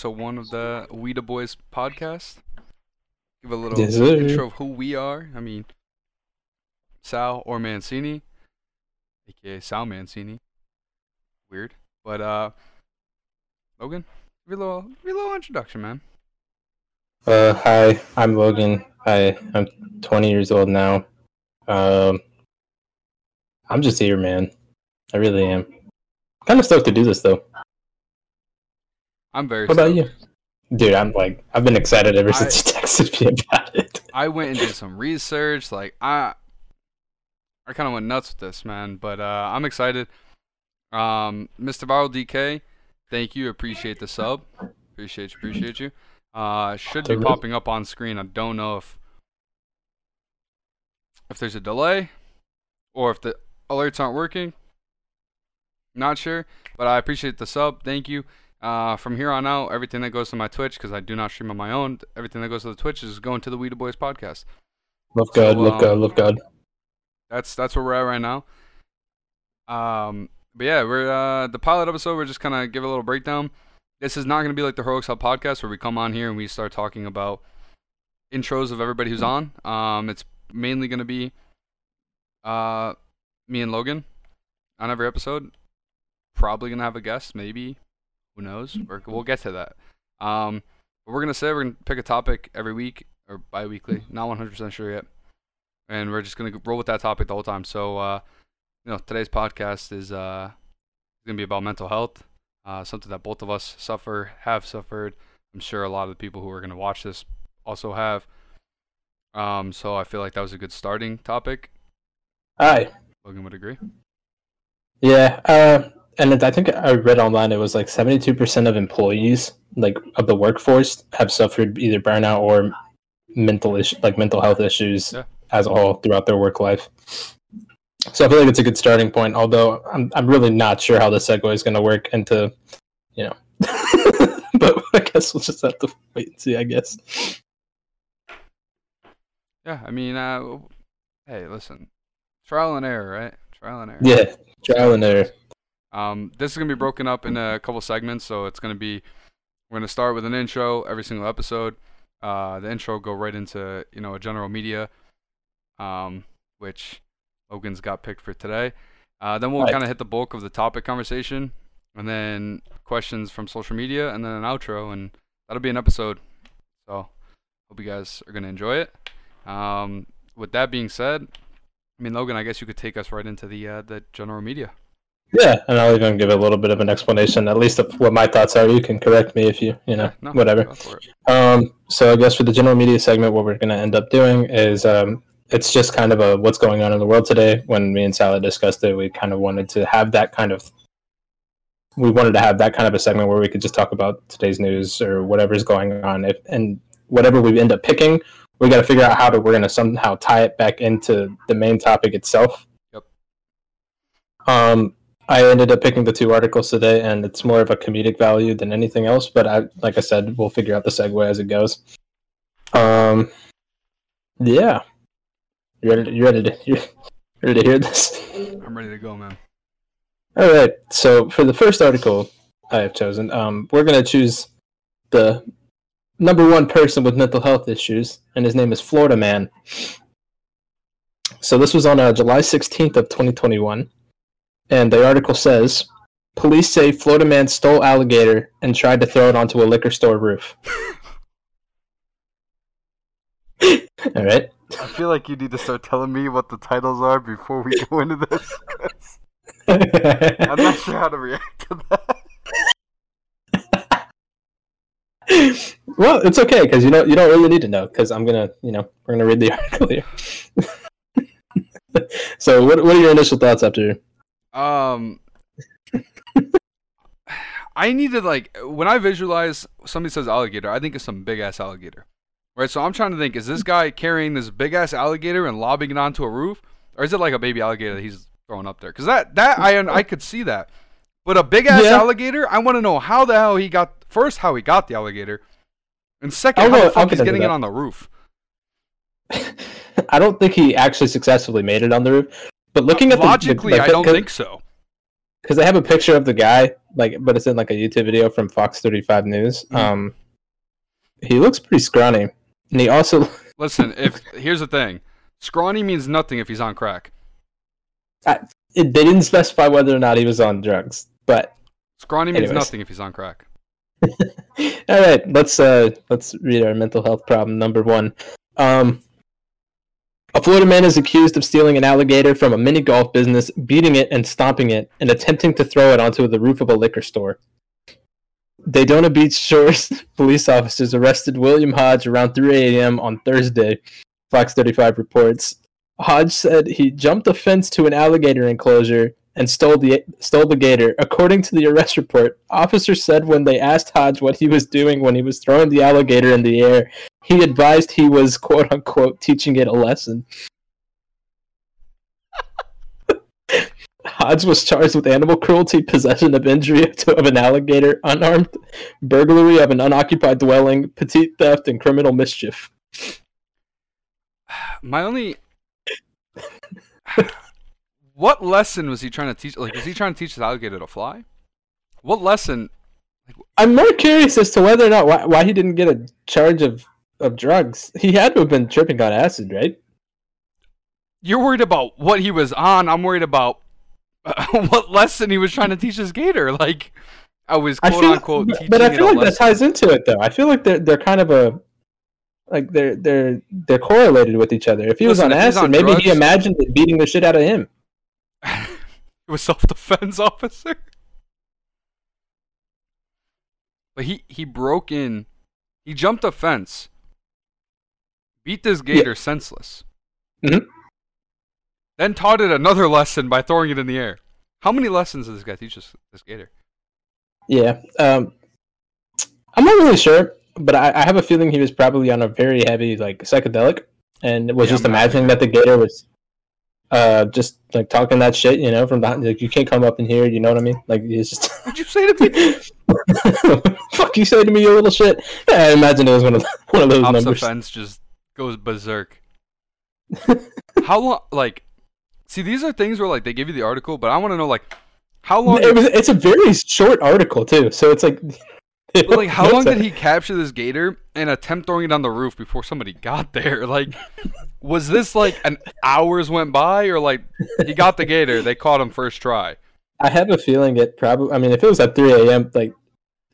episode one of the We the Boys podcast. Give a little Yes, intro of who we are. I mean, Sal or Mancini, aka Sal Mancini. Weird, but uh, Logan, give a little, give a little introduction, man. Uh, hi, I'm Logan. I I'm 20 years old now. Um, I'm just here, man. I really am. Kind of stoked to do this though. I'm very. What about you, dude? I'm like I've been excited ever I- since you texted me about it. I went and did some research. Like I, I kind of went nuts with this, man. But uh, I'm excited. Um, Mr. Viral DK, thank you. Appreciate the sub. Appreciate you. Appreciate you. Uh, should be popping up on screen. I don't know if if there's a delay or if the alerts aren't working. Not sure, but I appreciate the sub. Thank you. Uh, from here on out, everything that goes to my Twitch, because I do not stream on my own, everything that goes to the Twitch is going to the We the Boys podcast. Love God, So, love God, um, love God. That's that's where we're at right now. Um, but yeah, we're uh, the pilot episode. We're just kind of give a little breakdown. This is not going to be like the Heroics Hub podcast where we come on here and we start talking about intros of everybody who's on. Um, it's mainly going to be uh, me and Logan on every episode. Probably gonna have a guest, maybe. Who knows? We're, we'll get to that. Um, but we're gonna say we're gonna pick a topic every week or bi-weekly. Not 100% sure yet and we're just gonna roll with that topic the whole time. So, uh, you know, today's podcast is uh, gonna be about mental health, uh, something that both of us suffer, have suffered. I'm sure a lot of the people who are gonna watch this also have. Um, so I feel like that was a good starting topic. Hi. Logan would agree. Yeah. Uh, and I think I read online it was like 72% of employees, like of the workforce, have suffered either burnout or mental issue, like mental health issues Yeah. as a whole throughout their work life. So I feel like it's a good starting point. Although I'm I'm really not sure how the segue is going to work into, you know. but I guess we'll just have to wait and see. I guess. Yeah, I mean, uh, hey, listen, trial and error, right? Trial and error. Yeah. Trial and error. Um, this is gonna be broken up in a couple segments, so it's gonna be we're gonna start with an intro every single episode. Uh, the intro go right into you know a general media, um, which Logan's got picked for today. Uh, then we'll Right. kind of hit the bulk of the topic conversation, and then questions from social media, and then an outro, and that'll be an episode. So hope you guys are gonna enjoy it. Um, with that being said, I mean Logan, I guess you could take us right into the uh, the general media. Yeah, and I'll even give a little bit of an explanation, at least of what my thoughts are. You can correct me if you, you know, no, whatever. go for it. Um, so I guess for the general media segment, what we're going to end up doing is um, it's just kind of a what's going on in the world today. When me and Sally discussed it, we kind of wanted to have that kind of we wanted to have that kind of a segment where we could just talk about today's news or whatever's going on. If and whatever we end up picking, we got to figure out how to we're going to somehow tie it back into the main topic itself. Yep. Um, I ended up picking the two articles today, and it's more of a comedic value than anything else. But I, like I said, we'll figure out the segue as it goes. Um, yeah, you ready? To, you ready to you ready to hear this? I'm ready to go, man. All right. So for the first article I have chosen, um, we're gonna choose the number one person with mental health issues, and his name is Florida Man. So this was on uh, July 16th of 2021, and the article says, "Police say Florida man stole alligator and tried to throw it onto a liquor store roof." All right. I feel like you need to start telling me what the titles are before we go into this. I'm not sure how to react to that. well, it's okay because you know you don't really need to know because I'm gonna you know we're gonna read the article here. so, what what are your initial thoughts after? Um, I need to like when I visualize somebody says alligator, I think of some big ass alligator, right? So I'm trying to think: is this guy carrying this big ass alligator and lobbing it onto a roof, or is it like a baby alligator that he's throwing up there? Because that that I I could see that, but a big ass Yeah. alligator, I want to know how the hell he got first how he got the alligator, and second how go- the fuck he's getting it on the roof. I don't think he actually successfully made it on the roof. But looking at logically, the, I don't think so. because they have a picture of the guy like, but it's in like a YouTube video from Fox 35 News. Mhm. Um, he looks pretty scrawny, and he also Listen, if here's the thing, scrawny means nothing if he's on crack. it, they didn't specify whether or not he was on drugs, but Scrawny means Anyways. nothing if he's on crack. all right, let's uh let's read our mental health problem number one. Um, a Florida man is accused of stealing an alligator from a mini golf business, beating it and stomping it, and attempting to throw it onto the roof of a liquor store. Daytona Beach Shores police officers arrested William Hodge around 3 a.m. on Thursday. Fox 35 reports. Hodge said he jumped a fence to an alligator enclosure and stole the stole the gator. According to the arrest report, officers said when they asked Hodge what he was doing when he was throwing the alligator in the air, he advised he was quote unquote teaching it a lesson. Hodge was charged with animal cruelty, possession of injury to, of an alligator, unarmed burglary of an unoccupied dwelling, petite theft, and criminal mischief. My only What lesson was he trying to teach? Like was he trying to teach this alligator to fly? What lesson? I'm more curious as to whether or not why, why he didn't get a charge of, of drugs. He had to have been tripping on acid, right? You're worried about what he was on. I'm worried about what lesson he was trying to teach his gator. Like I was I feel, unquote but, teaching but I feel like that ties into it, though. I feel like they're they're kind of a like they're they're they're correlated with each other. If he was on acid, on maybe he imagined it beating the shit out of him. it was self defense officer. But he he broke in, he jumped a fence, beat this gator senseless. Mhm. Then taught it another lesson by throwing it in the air. How many lessons does this guy teach this, this gator? Yeah, um, I'm not really sure, but I, I have a feeling he was probably on a very heavy like psychedelic, and was Yeah, just I'm imagining that the gator was uh just like talking that shit, you know, from behind. Like you can't come up in here, you know what I mean? Like he's just. What'd you say to me? Fuck you say to me, you little shit. Yeah, I imagine it was one of one of those the numbers. fence just goes berserk. How long? Like, see, these are things where like they give you the article, but I want to know like how long. It was, it's a very short article too, so it's like. But like, how long did he capture this gator and attempt throwing it on the roof before somebody got there? Like, was this like an hours went by, or like he got the gator, they caught him first try? I have a feeling it probably. I mean, if it was at 3 a.m., like,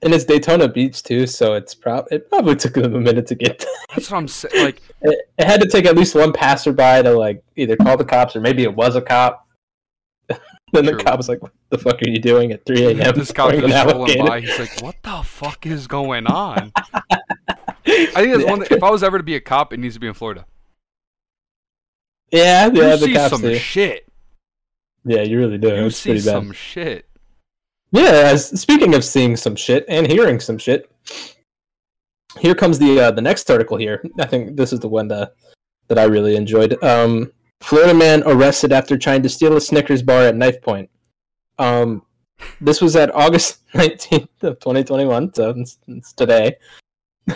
and it's Daytona Beach too, so it's prob it probably took them a minute to get. There. That's what I'm saying. Like, It, it had to take at least one passerby to like either call the cops or maybe it was a cop. then the cop was like, "What the fuck are you doing at 3 a.m.?" this cop just rolling by. He's like, "What the fuck is going on?" I think that's one. That, if I was ever to be a cop, it needs to be in Florida. Yeah, yeah, you the see cops some do. shit. yeah, you really do. You it's see pretty bad. some shit. Yeah, as, speaking of seeing some shit and hearing some shit, here comes the uh, the next article. Here, I think this is the one that that I really enjoyed. Um, Florida man arrested after trying to steal a Snickers bar at knife point. Um, this was at August nineteenth of twenty twenty one, so it's, it's today.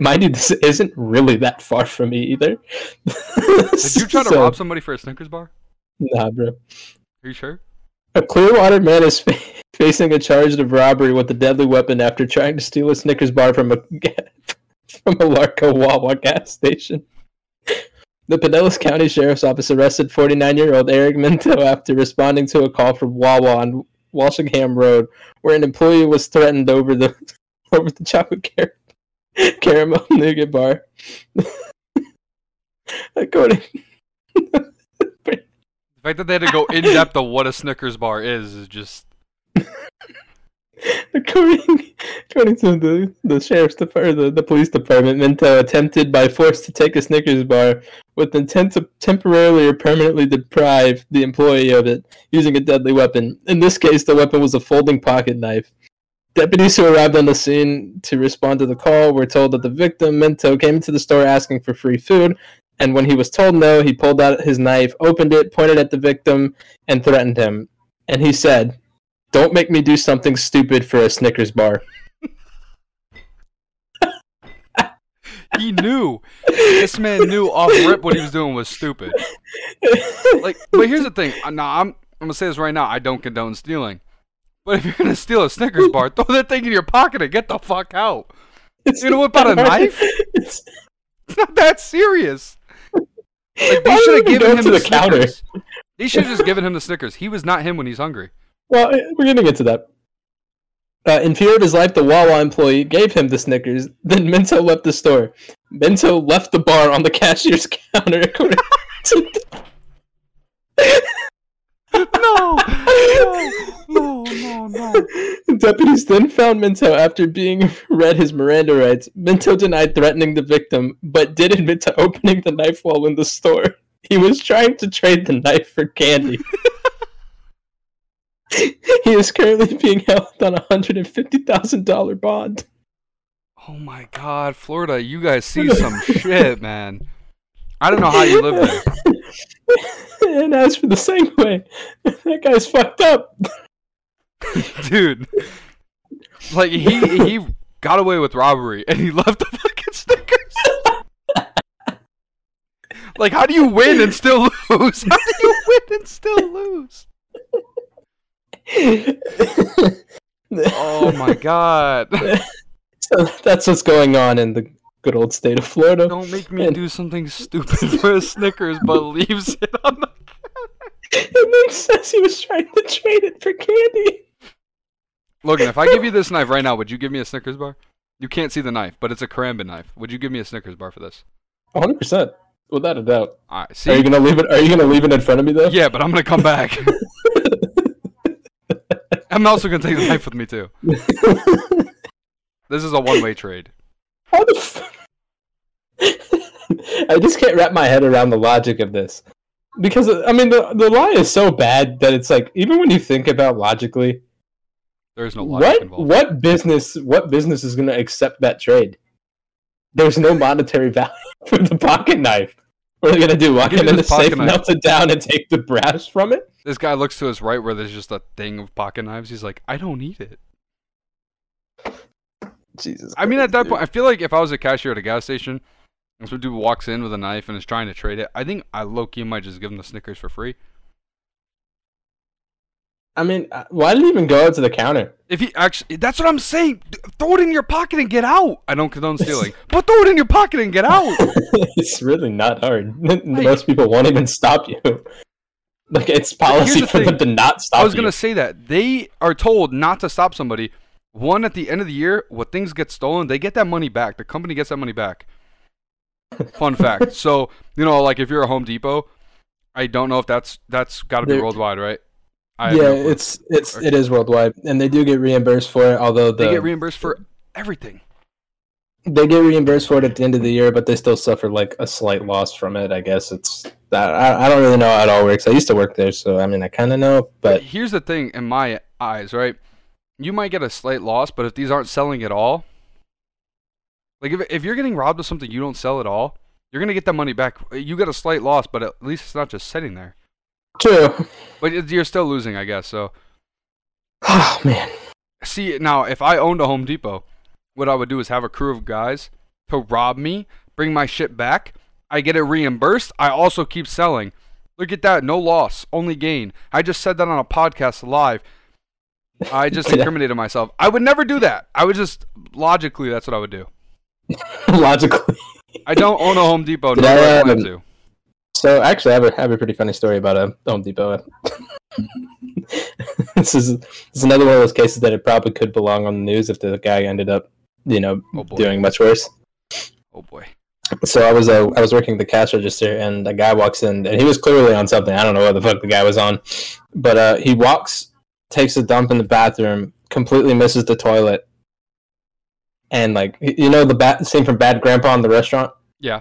Mind you, this isn't really that far from me either. Did you try to rob somebody for a Snickers bar? Nah, bro. You sure? A Clearwater man is fa- facing a charge of robbery with a deadly weapon after trying to steal a Snickers bar from a from a Largo Wawa gas station. The Pinellas County Sheriff's Office arrested 49-year-old Eric Minto after responding to a call from Wawa on Walsingham Road, where an employee was threatened over the over the chocolate car- caramel nougat bar. According fact that they had to go in depth of what a Snickers bar is is just According, according to the, the sheriff's department, the, the police department, Minto attempted by force to take a Snickers bar with intent to temporarily or permanently deprive the employee of it using a deadly weapon. In this case, the weapon was a folding pocket knife. Deputies who arrived on the scene to respond to the call were told that the victim, Minto, came into the store asking for free food, and when he was told no, he pulled out his knife, opened it, pointed at the victim, and threatened him. And he said, don't make me do something stupid for a Snickers bar. he knew. this man knew off rip what he was doing was stupid. Like, but here's the thing. Uh, Nah, I'm I'm gonna say this right now. I don't condone stealing, but if you're gonna steal a Snickers bar, throw that thing in your pocket and get the fuck out. You know what about a not hard. knife? It's not that serious. Like they should have given him to the, the counter? Snickers. They should have just given him the Snickers. He was not him when he's hungry. Well, we're gonna get to that. Uh, in fear of his life, the Wawa employee gave him the Snickers. Then Minto left the store. Minto left the bar on the cashier's counter. According to no, no, no, no. Deputies then found Minto after being read his Miranda rights. Minto denied threatening the victim, but did admit to opening the knife while in the store. He was trying to trade the knife for candy. he is currently being held on a hundred and fifty thousand dollar bond. Oh my God, Florida, you guys see some shit, man. I don't know how you live there. and as for the same way, that guy's fucked up. dude. Like he he got away with robbery and he left the fucking stickers. like how do you win and still lose? How do you win and still lose? Oh my god. So that's what's going on in the good old state of Florida. Don't make me do something stupid for a Snickers but leaves it on the And then says he was trying to trade it for candy. Logan, if I give you this knife right now, would you give me a Snickers bar? You can't see the knife, but it's a karambit knife. Would you give me a Snickers bar for this? 100 percent, without a doubt. Alright, Are you gonna leave it? Are you gonna leave it in front of me though? Yeah, but I'm gonna come back. I'm also gonna take the knife with me too. This is a one way trade. How the? F- I just can't wrap my head around the logic of this, because I mean the the lie is so bad that it's like even when you think about logically, There is no logic what involved. what business what business is gonna accept that trade? There's no monetary value for the pocket knife. What are they gonna do? Walk in the safe, knife. melt it down, and take the brass from it? This guy looks to his right where there's just a thing of pocket knives. He's like, I don't need it. Jesus. I mean, at that dude. point, I feel like if I was a cashier at a gas station and some dude walks in with a knife and is trying to trade it, I think I low key might just give him the Snickers for free. I mean, uh, why did he even go to the counter? If he actually, that's what I'm saying. Throw it in your pocket and get out. I don't condone stealing, but throw it in your pocket and get out. it's really not hard. Most people won't even stop you. Like it's policy for them to not stop I was you. gonna say that they are told not to stop somebody. One at the end of the year, when things get stolen, they get that money back. The company gets that money back. Fun fact. So you know, like if you're a Home Depot, I don't know if that's that's got to be worldwide, right? I yeah, no it's it's it is worldwide, and they do get reimbursed for it. Although the they get reimbursed for everything. they get reimbursed for it at the end of the year, but they still suffer like a slight loss from it. I guess it's that I, I don't really know how it all works. I used to work there, so I mean I kind of know, but here's the thing, in my eyes, right? You might get a slight loss, but if these aren't selling at all, like if if you're getting robbed of something you don't sell at all, you're gonna get that money back. You get a slight loss, but at least it's not just sitting there. true. But you're still losing, I guess. So Oh man, see now, if I owned a Home Depot, what I would do is have a crew of guys to rob me, bring my shit back. I get it reimbursed. I also keep selling. Look at that, no loss, only gain. I just said that on a podcast live. I just incriminated myself. I would never do that. I would just logically, that's what I would do. logically. I don't own a Home Depot. Did do I, I plan um, to. So actually, I have a, I have a pretty funny story about a Home Depot. this is this is another one of those cases that it probably could belong on the news if the guy ended up, you know, Oh, doing much worse. Oh boy. So I was uh, I was working the cash register, and a guy walks in, and he was clearly on something. I don't know what the fuck the guy was on, but uh, he walks, takes a dump in the bathroom, completely misses the toilet, and like you know the bat scene from Bad Grandpa in the restaurant, Yeah.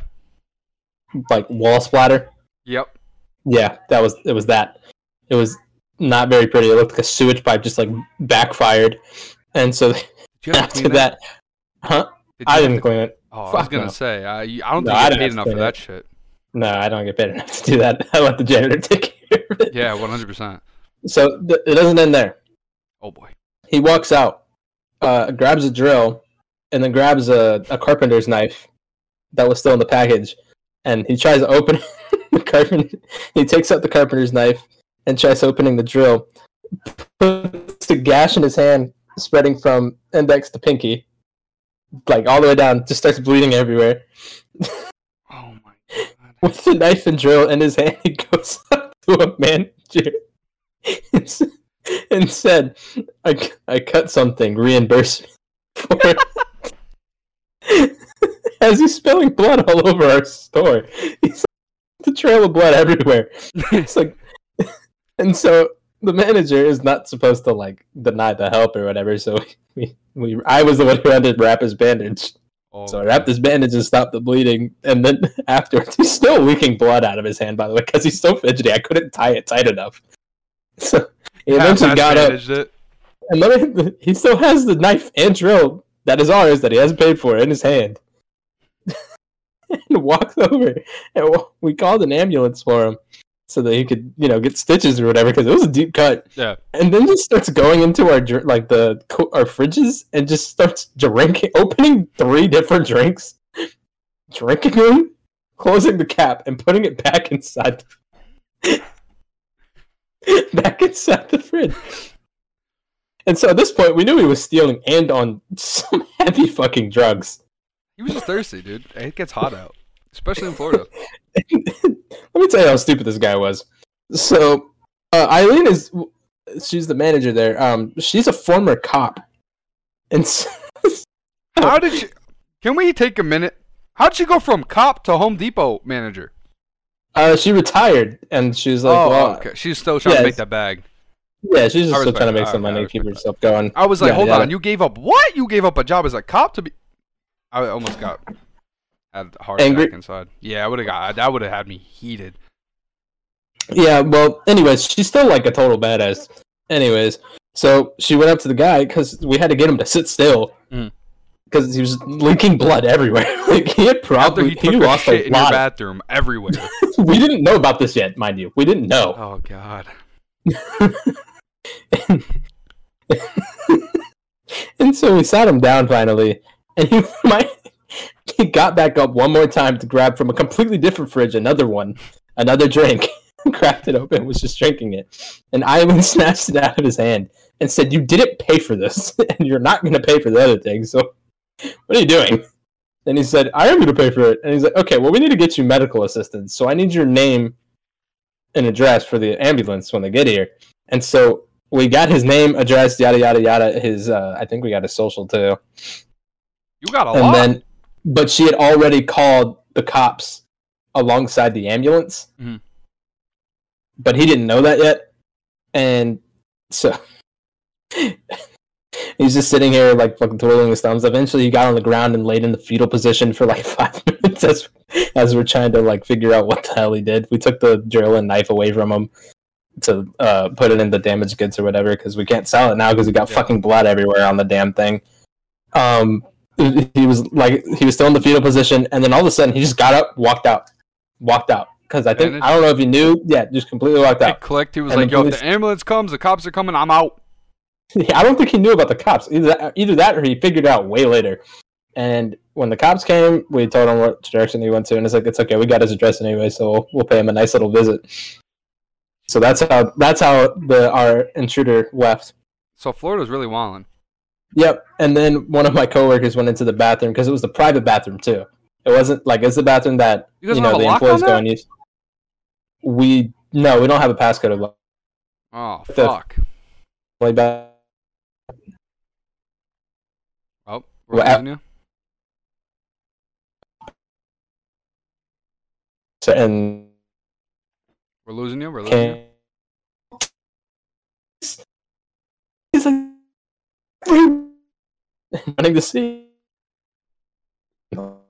like wall splatter. Yep. Yeah, that was it. Was that? It was not very pretty. It looked like a sewage pipe just like backfired, and so Did you have to after that, huh? Did I didn't to- clean it. Oh, I was gonna no. say. I, I don't No, think I get paid enough for clean that shit. No, I don't get paid enough to do that. I let the janitor take care of it. Yeah, 100. percent So th- it doesn't end there. Oh boy. He walks out, uh, grabs a drill, and then grabs a, a carpenter's knife that was still in the package, and he tries to open the carpenter. He takes out the carpenter's knife and tries opening the drill. Puts a gash in his hand, spreading from index to pinky, like all the way down. Just starts bleeding everywhere. Oh my god. With the knife and drill in his hand, he goes up to a manager and said, "I, I cut something. Reimburse me for it." As he's spilling blood all over our store, he's like, the trail of blood everywhere. It's like, and so the manager is not supposed to like deny the help or whatever. So we, we I was the one who had to wrap his bandage. Oh, So I wrapped his bandage and stopped the bleeding, and then afterwards he's still leaking blood out of his hand. By the way, because he's so fidgety, I couldn't tie it tight enough. So he eventually got up, it. and then he still has the knife and drill that is ours that he hasn't paid for in his hand. and walks over, and we called an ambulance for him so that he could, you know, get stitches or whatever because it was a deep cut. Yeah. And then just starts going into our like the our fridges and just starts drinking, opening three different drinks, drinking them, closing the cap, and putting it back inside. The- back inside the fridge. And so at this point, we knew he was stealing and on some heavy fucking drugs. He was just thirsty, dude. It gets hot out, especially in Florida. Let me tell you how stupid this guy was. So uh, Eileen is she's the manager there. Um, she's a former cop, and s- How did you? Can we take a minute? How'd she go from cop to Home Depot manager? uh, she retired, and she's like, oh, well, okay. She's still trying to make that bag. yeah, she's just still trying to make some money, keep herself going. I was like, Yeah, hold yeah. on, you gave up what? You gave up a job as a cop to be? I almost got had a heart Angry? attack inside. Yeah, I would have got that. Would have had me heated. Yeah, well, anyways, she's still like a total badass. Anyways, so she went up to the guy because we had to get him to sit still mm. because he was leaking blood everywhere. like he had After probably he took he a lost shit a in your bathroom everywhere. we didn't know about this yet, mind you. We didn't know. oh god. and so we sat him down finally, and he my, he got back up one more time to grab from a completely different fridge another one, another drink, cracked it open, was just drinking it, and Ivan snatched it out of his hand and said, "You didn't pay for this, and you're not going to pay for the other thing. So, what are you doing?" And he said, "I am going to pay for it." And he's like, "Okay, well, we need to get you medical assistance, so I need your name and address for the ambulance when they get here." And so we got his name, address, yada yada yada. His, uh, I think we got his social too. You got a lot and lot. then, but she had already called the cops alongside the ambulance, Mhm. but he didn't know that yet, and so he's just sitting here like fucking twirling his thumbs. Eventually, he got on the ground and laid in the fetal position for like five minutes as as we're trying to like figure out what the hell he did. We took the drill and knife away from him to uh, put it in the damaged goods or whatever because we can't sell it now because we got Yeah. fucking blood everywhere on the damn thing. Um, he was like he was still in the fetal position, and then all of a sudden he just got up, walked out, walked out. Because I think Bandage? I don't know if he knew. Yeah, just completely walked out. clicked. He was And like, "Yo, if the ambulance comes, the cops are coming. I'm out." I don't think he knew about the cops. Either that, either that or he figured it out way later. And when the cops came, we told him what direction he went to, and it's like it's okay. We got his address anyway, so we'll, we'll pay him a nice little visit. So that's how that's how the our intruder left. So Florida's really wilding. Yep. And then one of my coworkers went into the bathroom because it was the private bathroom too. It wasn't like it's the bathroom that You you know the employees go and use. We no, we don't have a passcode of Oh The- fuck. play back. Oh, we're Well, losing you. So, and We're losing you. We're losing you. he's like running to see. All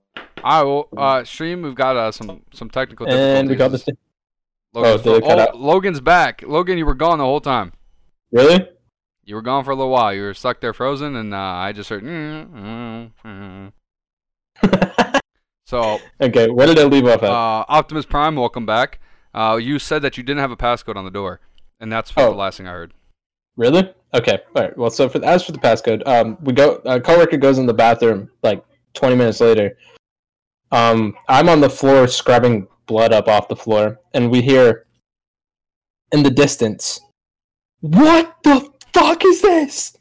right. Well, uh, stream. We've got uh, some some technical difficulties. And we got this. Logan's, Oh, oh? Logan's back. Logan, you were gone the whole time. Really? You were gone for a little while. You were stuck there frozen, and uh, I just heard. Mm, mm, mm. So, okay, where did I leave off at? uh, Optimus Prime, welcome back. Uh, you said that you didn't have a passcode on the door, and that's Oh. the last thing I heard. Really? Okay. All right. Well, so for as for the passcode, um, we go. A coworker goes in the bathroom like 20 minutes later. Um, I'm on the floor scrubbing blood up off the floor, and we hear in the distance. What the fuck is this?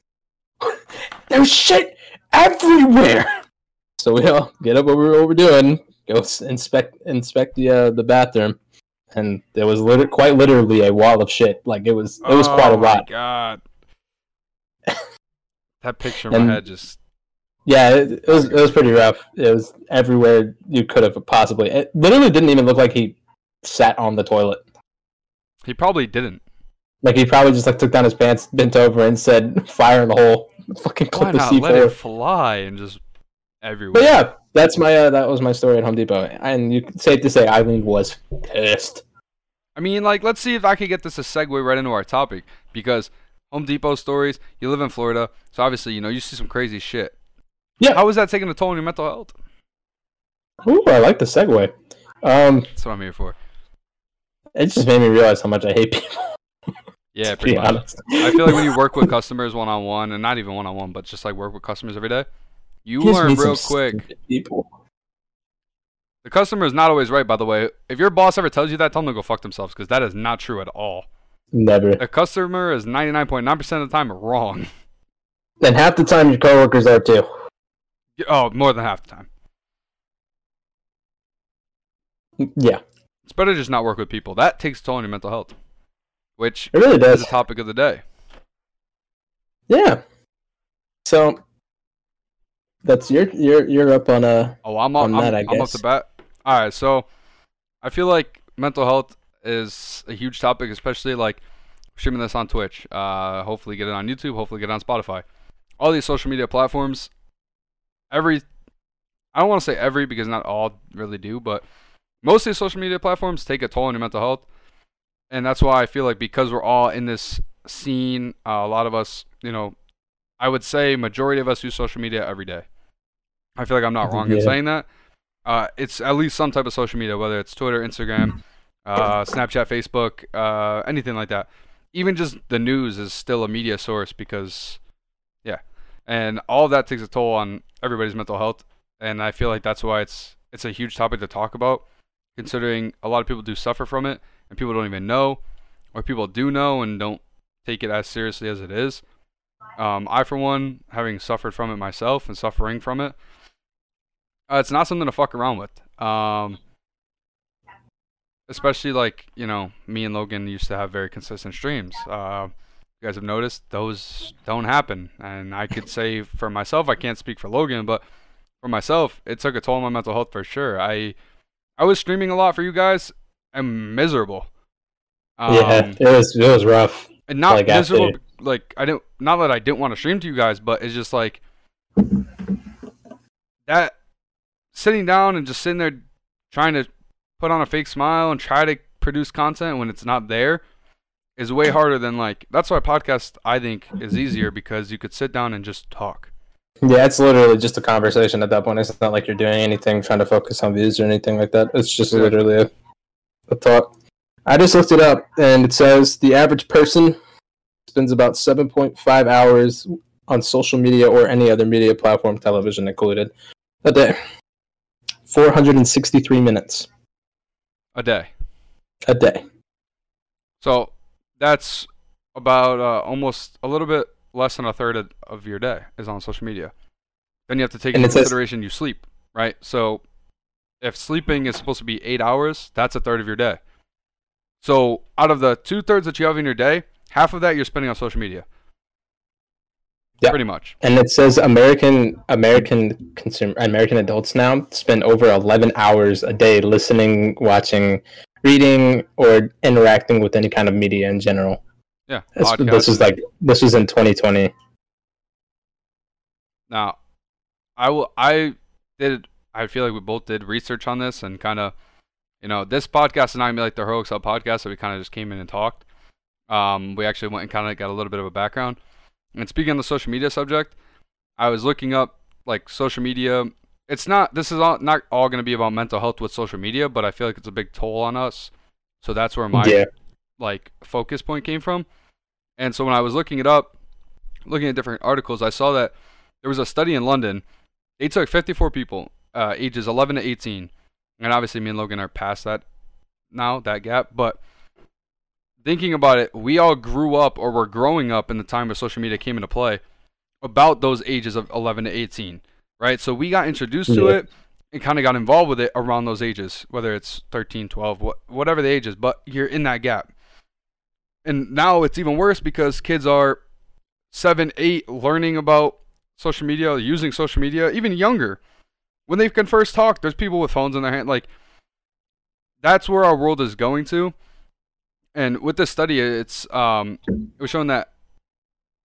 There's shit everywhere. So we all get up what we're, what we're doing, go inspect inspect the uh, the bathroom, and there was quite literally a wall of shit. Like it was it was quite a Oh my lot. God. That picture in And- my head just. Yeah, it, it was it was pretty rough. It was everywhere you could have possibly. It literally didn't even look like he sat on the toilet. He probably didn't. Like he probably just like took down his pants, bent over, and said, "Fire in the hole." Fucking Why clip of not C let it fly and just everywhere? But yeah, that's my uh, that was my story at Home Depot, and you safe to say Eileen was pissed. I mean, like, let's see if I could get this a segue right into our topic because Home Depot stories. You live in Florida, so obviously, you know, you see some crazy shit. Yeah. How is that taking a toll on your mental health? Ooh, I like the segue. Um, That's what I'm here for. it just made me realize how much I hate people. Yeah, pretty much. honest, I feel like when you work with customers one on one, and not even one on one, but just like work with customers every day, you learn real quick. People. The customer is not always right, by the way. If your boss ever tells you that, tell them to go fuck themselves because that is not true at all. Never. The customer is 99.9% of the time wrong. And half the time your coworkers are too. Oh, more than half the time. Yeah, It's better to just not work with people. That takes a toll on your mental health, which it really is does. the topic of the day. Yeah. So that's you're you're you're up on a Oh, I'm up, On I'm, that, I guess. I'm up to bat. All right, so I feel like mental health is a huge topic, especially like streaming this on Twitch. Uh, hopefully get it on YouTube. Hopefully get it on Spotify. All these social media platforms. Every, I don't want to say every because not all really do, but most of these social media platforms take a toll on your mental health, and that's why I feel like because we're all in this scene, uh, a lot of us, you know, I would say majority of us use social media every day. I feel like I'm not wrong in saying that. Uh, it's at least some type of social media, whether it's Twitter, Instagram, uh, Snapchat, Facebook, uh, anything like that. Even just the news is still a media source because, yeah, and all that takes a toll on everybody's mental health, and I feel like that's why it's it's a huge topic to talk about, considering a lot of people do suffer from it, and people don't even know, or people do know and don't take it as seriously as it is. Um, I, for one, having suffered from it myself and suffering from it, uh, it's not something to fuck around with. Um, especially like you know, me and Logan used to have very consistent streams. Uh, you guys have noticed those don't happen, and I could say for myself, I can't speak for Logan, but for myself, it took a toll on my mental health for sure. I I was streaming a lot for you guys. I'm miserable. Um, yeah. It was it was rough. and not like, after- like i didn't not that i didn't want to stream to you guys but it's just like that sitting down and just sitting there trying to put on a fake smile and try to produce content when it's not there is way harder than like that's why podcast i think is easier because you could sit down and just talk Yeah, it's literally just a conversation at that point. It's not like you're doing anything, trying to focus on views or anything like that. It's just literally a, a talk. I just looked it up, and it says the average person spends about 7.5 hours on social media or any other media platform, television included, a day. 463 minutes a day. A day. so that's about uh, almost a little bit less than a third of, of your day is on social media. Then you have to take And into it says- consideration you sleep right? So if sleeping is supposed to be eight hours that's a third of your day. So out of the two thirds that you have in your day half of that you're spending on social media Yeah. pretty much And it says American American consumer American adults now spend over 11 hours a day listening, watching, reading, or interacting with any kind of media in general. yeah This, was like this was in 2020. Now, I will. I did. I feel like we both did research on this and kind of, you know, this podcast is not gonna be like the Heroic Cell podcast, so we kind of just came in and talked. Um, we actually went and kind of got a little bit of a background. And speaking on the social media subject, I was looking up like social media. It's not. This is all not all gonna be about mental health with social media, but I feel like it's a big toll on us. So that's where my yeah, like focus point came from. And so when I was looking it up, looking at different articles, I saw that there was a study in London. They took 54 people, uh, ages 11 to 18, and obviously me and Logan are past that now, that gap. But thinking about it, we all grew up or were growing up in the time where social media came into play about those ages of 11 to 18, right? So we got introduced to it and kind of got involved with it around those ages, whether it's 13, 12, what, whatever the age is, but you're in that gap. And now it's even worse because kids are 7, 8 learning about social media, using social media, even younger. When they can first talk, there's people with phones in their hand. Like, that's where our world is going to. And with this study, it's um, it was shown that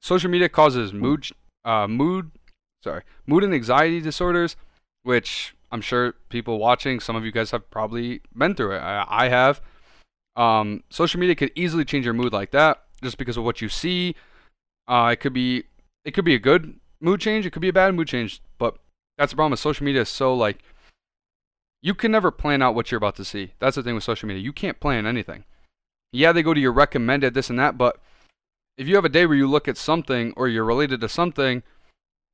social media causes mood, uh, mood, sorry, mood and anxiety disorders, which I'm sure people watching, some of you guys have probably been through it. I, I have. Um, social media could easily change your mood like that, just because of what you see. Uh, it could be, it could be a good mood change. It could be a bad mood change, but that's the problem with social media. Is so like, you can never plan out what you're about to see. That's the thing with social media. You can't plan anything. Yeah, they go to your recommended this and that, but if you have a day where you look at something or you're related to something,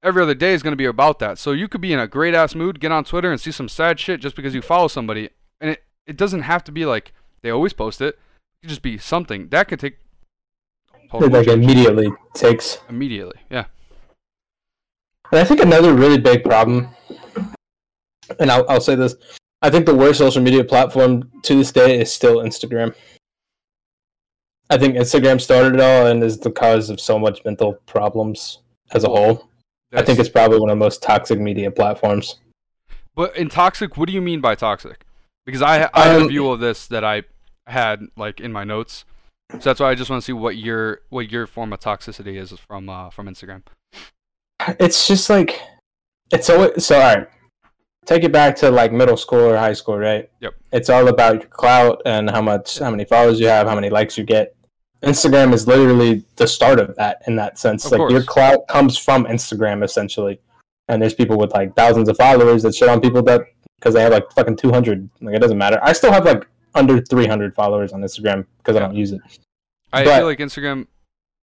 every other day is going to be about that. So you could be in a great ass mood, get on Twitter and see some sad shit just because you follow somebody. And it, it doesn't have to be like they always post it. It could just be something. That could take It like immediately takes. immediately. Yeah. And I think another really big problem, and I'll, I'll say this, I think the worst social media platform to this day is still Instagram. I think Instagram started it all and is the cause of so much mental problems as a whole. I think it's probably one of the most toxic media platforms. But in toxic, what do you mean by toxic? Because I I had a Um, view of this that I had like in my notes, so that's why I just want to see what your what your form of toxicity is from uh, from Instagram. It's just like it's always so. All right, take it back to like middle school or high school, right? Yep. It's all about your clout and how much, how many followers you have, how many likes you get. Instagram is literally the start of that in that sense. Of like your course. clout comes from Instagram essentially, and there's people with like thousands of followers that shit on people that because they have like fucking two hundred. Like it doesn't matter. I still have like under three hundred followers on Instagram because I don't use it. I But- feel like Instagram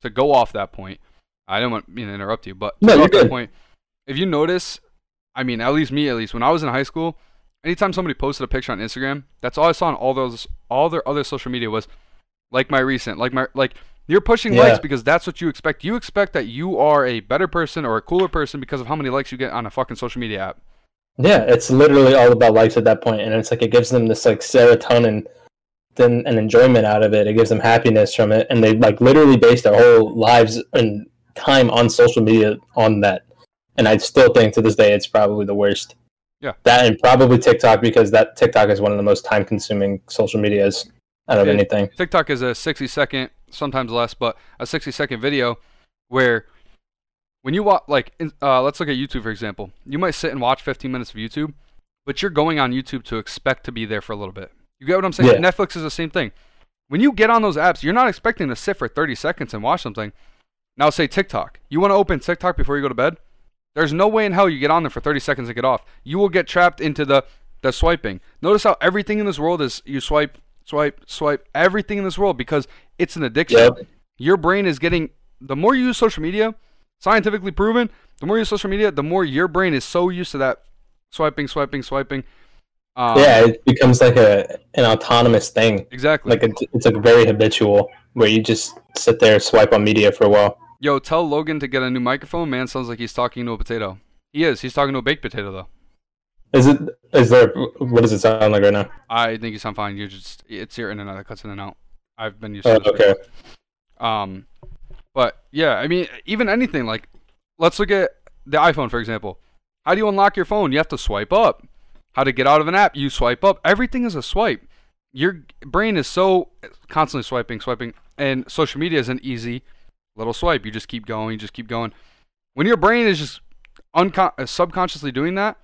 to go off that point. I don't want mean to interrupt you, but to No, that point, if you notice, I mean, at least me, at least when I was in high school, anytime somebody posted a picture on Instagram, that's all I saw on all those all their other social media was like my recent, like my like you're pushing Yeah. likes because that's what you expect. You expect that you are a better person or a cooler person because of how many likes you get on a fucking social media app. Yeah, it's literally all about likes at that point, and it's like it gives them this like serotonin, then an enjoyment out of it. It gives them happiness from it, and they like literally base their whole lives and time on social media on that. And I still think to this day it's probably the worst. Yeah. that and probably TikTok because that TikTok is one of the most time-consuming social medias out of It- anything. TikTok is a 60 second, sometimes less, but a 60 second video where when you watch, like, uh, let's look at YouTube for example. You might sit and watch 15 minutes of YouTube, but you're going on YouTube to expect to be there for a little bit. You get what I'm saying? Yeah. Netflix is the same thing. When you get on those apps, you're not expecting to sit for 30 seconds and watch something. Now, say TikTok. You want to open TikTok before you go to bed? There's no way in hell you get on there for 30 seconds and get off. You will get trapped into the the swiping. Notice how everything in this world is you swipe, swipe, swipe. Everything in this world because it's an addiction. Yep. Your brain is getting the more you use social media, scientifically proven, the more you use social media, the more your brain is so used to that swiping, swiping, swiping. Um, yeah, it becomes like a an autonomous thing. exactly. Like it's, it's like very habitual where you just sit there swipe on media for a while. Yo, tell Logan to get a new microphone. Man, sounds like he's talking to a potato. He is. He's talking to a baked potato though. Is it? Is there? What does it sound like right now? I think you sound fine. You just it's your internet that cuts in and out. I've been used Oh, to this. okay. Um, but yeah, I mean, even anything like, let's look at the iPhone for example. How do you unlock your phone? You have to swipe up. How to get out of an app? You swipe up. Everything is a swipe. Your brain is so constantly swiping, swiping, and social media is an easy little swipe. You just keep going, you just keep going. When your brain is just uncon- uh, subconsciously doing that,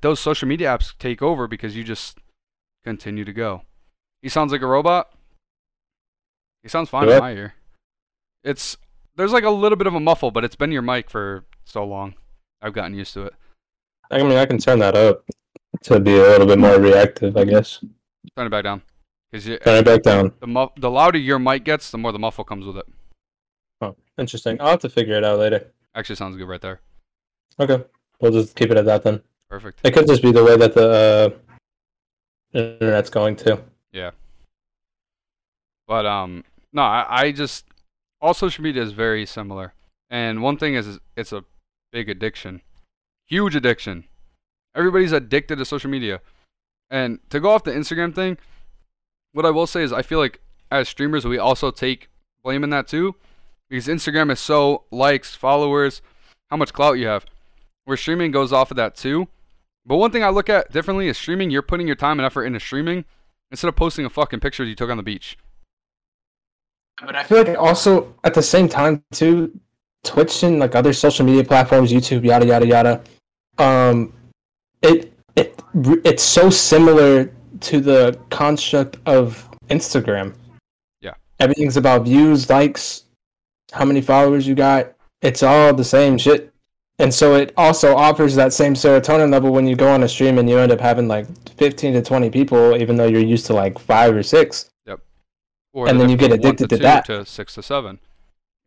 those social media apps take over because you just continue to go. He sounds like a robot. He sounds fine in my ear. It's there's like a little bit of a muffle, but it's been your mic for so long. I've gotten used to it. I mean, I can turn that up to be a little bit more reactive, I guess. Turn it back down. Because Turn it back down. the mu- the louder your mic gets, the more the muffle comes with it. Oh, interesting. I'll have to figure it out later. Actually, sounds good right there. Okay, we'll just keep it at that then. Perfect. It could just be the way that the uh, internet's going to. Yeah. But um, no, I, I just all social media is very similar. And one thing is, it's a big addiction, huge addiction. Everybody's addicted to social media. And to go off the Instagram thing, what I will say is I feel like as streamers we also take blame in that too, because Instagram is so likes, followers, how much clout you have. Where streaming goes off of that too. But one thing I look at differently is streaming. You're putting your time and effort into streaming instead of posting a fucking picture you took on the beach. But I feel like also at the same time too, Twitch and like other social media platforms, YouTube, yada yada yada. Um, it it it's so similar to the construct of Instagram. Yeah. Everything's about views, likes, how many followers you got. It's all the same shit. And so it also offers that same serotonin level when you go on a stream and you end up having like 15 to 20 people, even though you're used to like five or six. Yep. Or And then you get addicted to to that. To six to seven.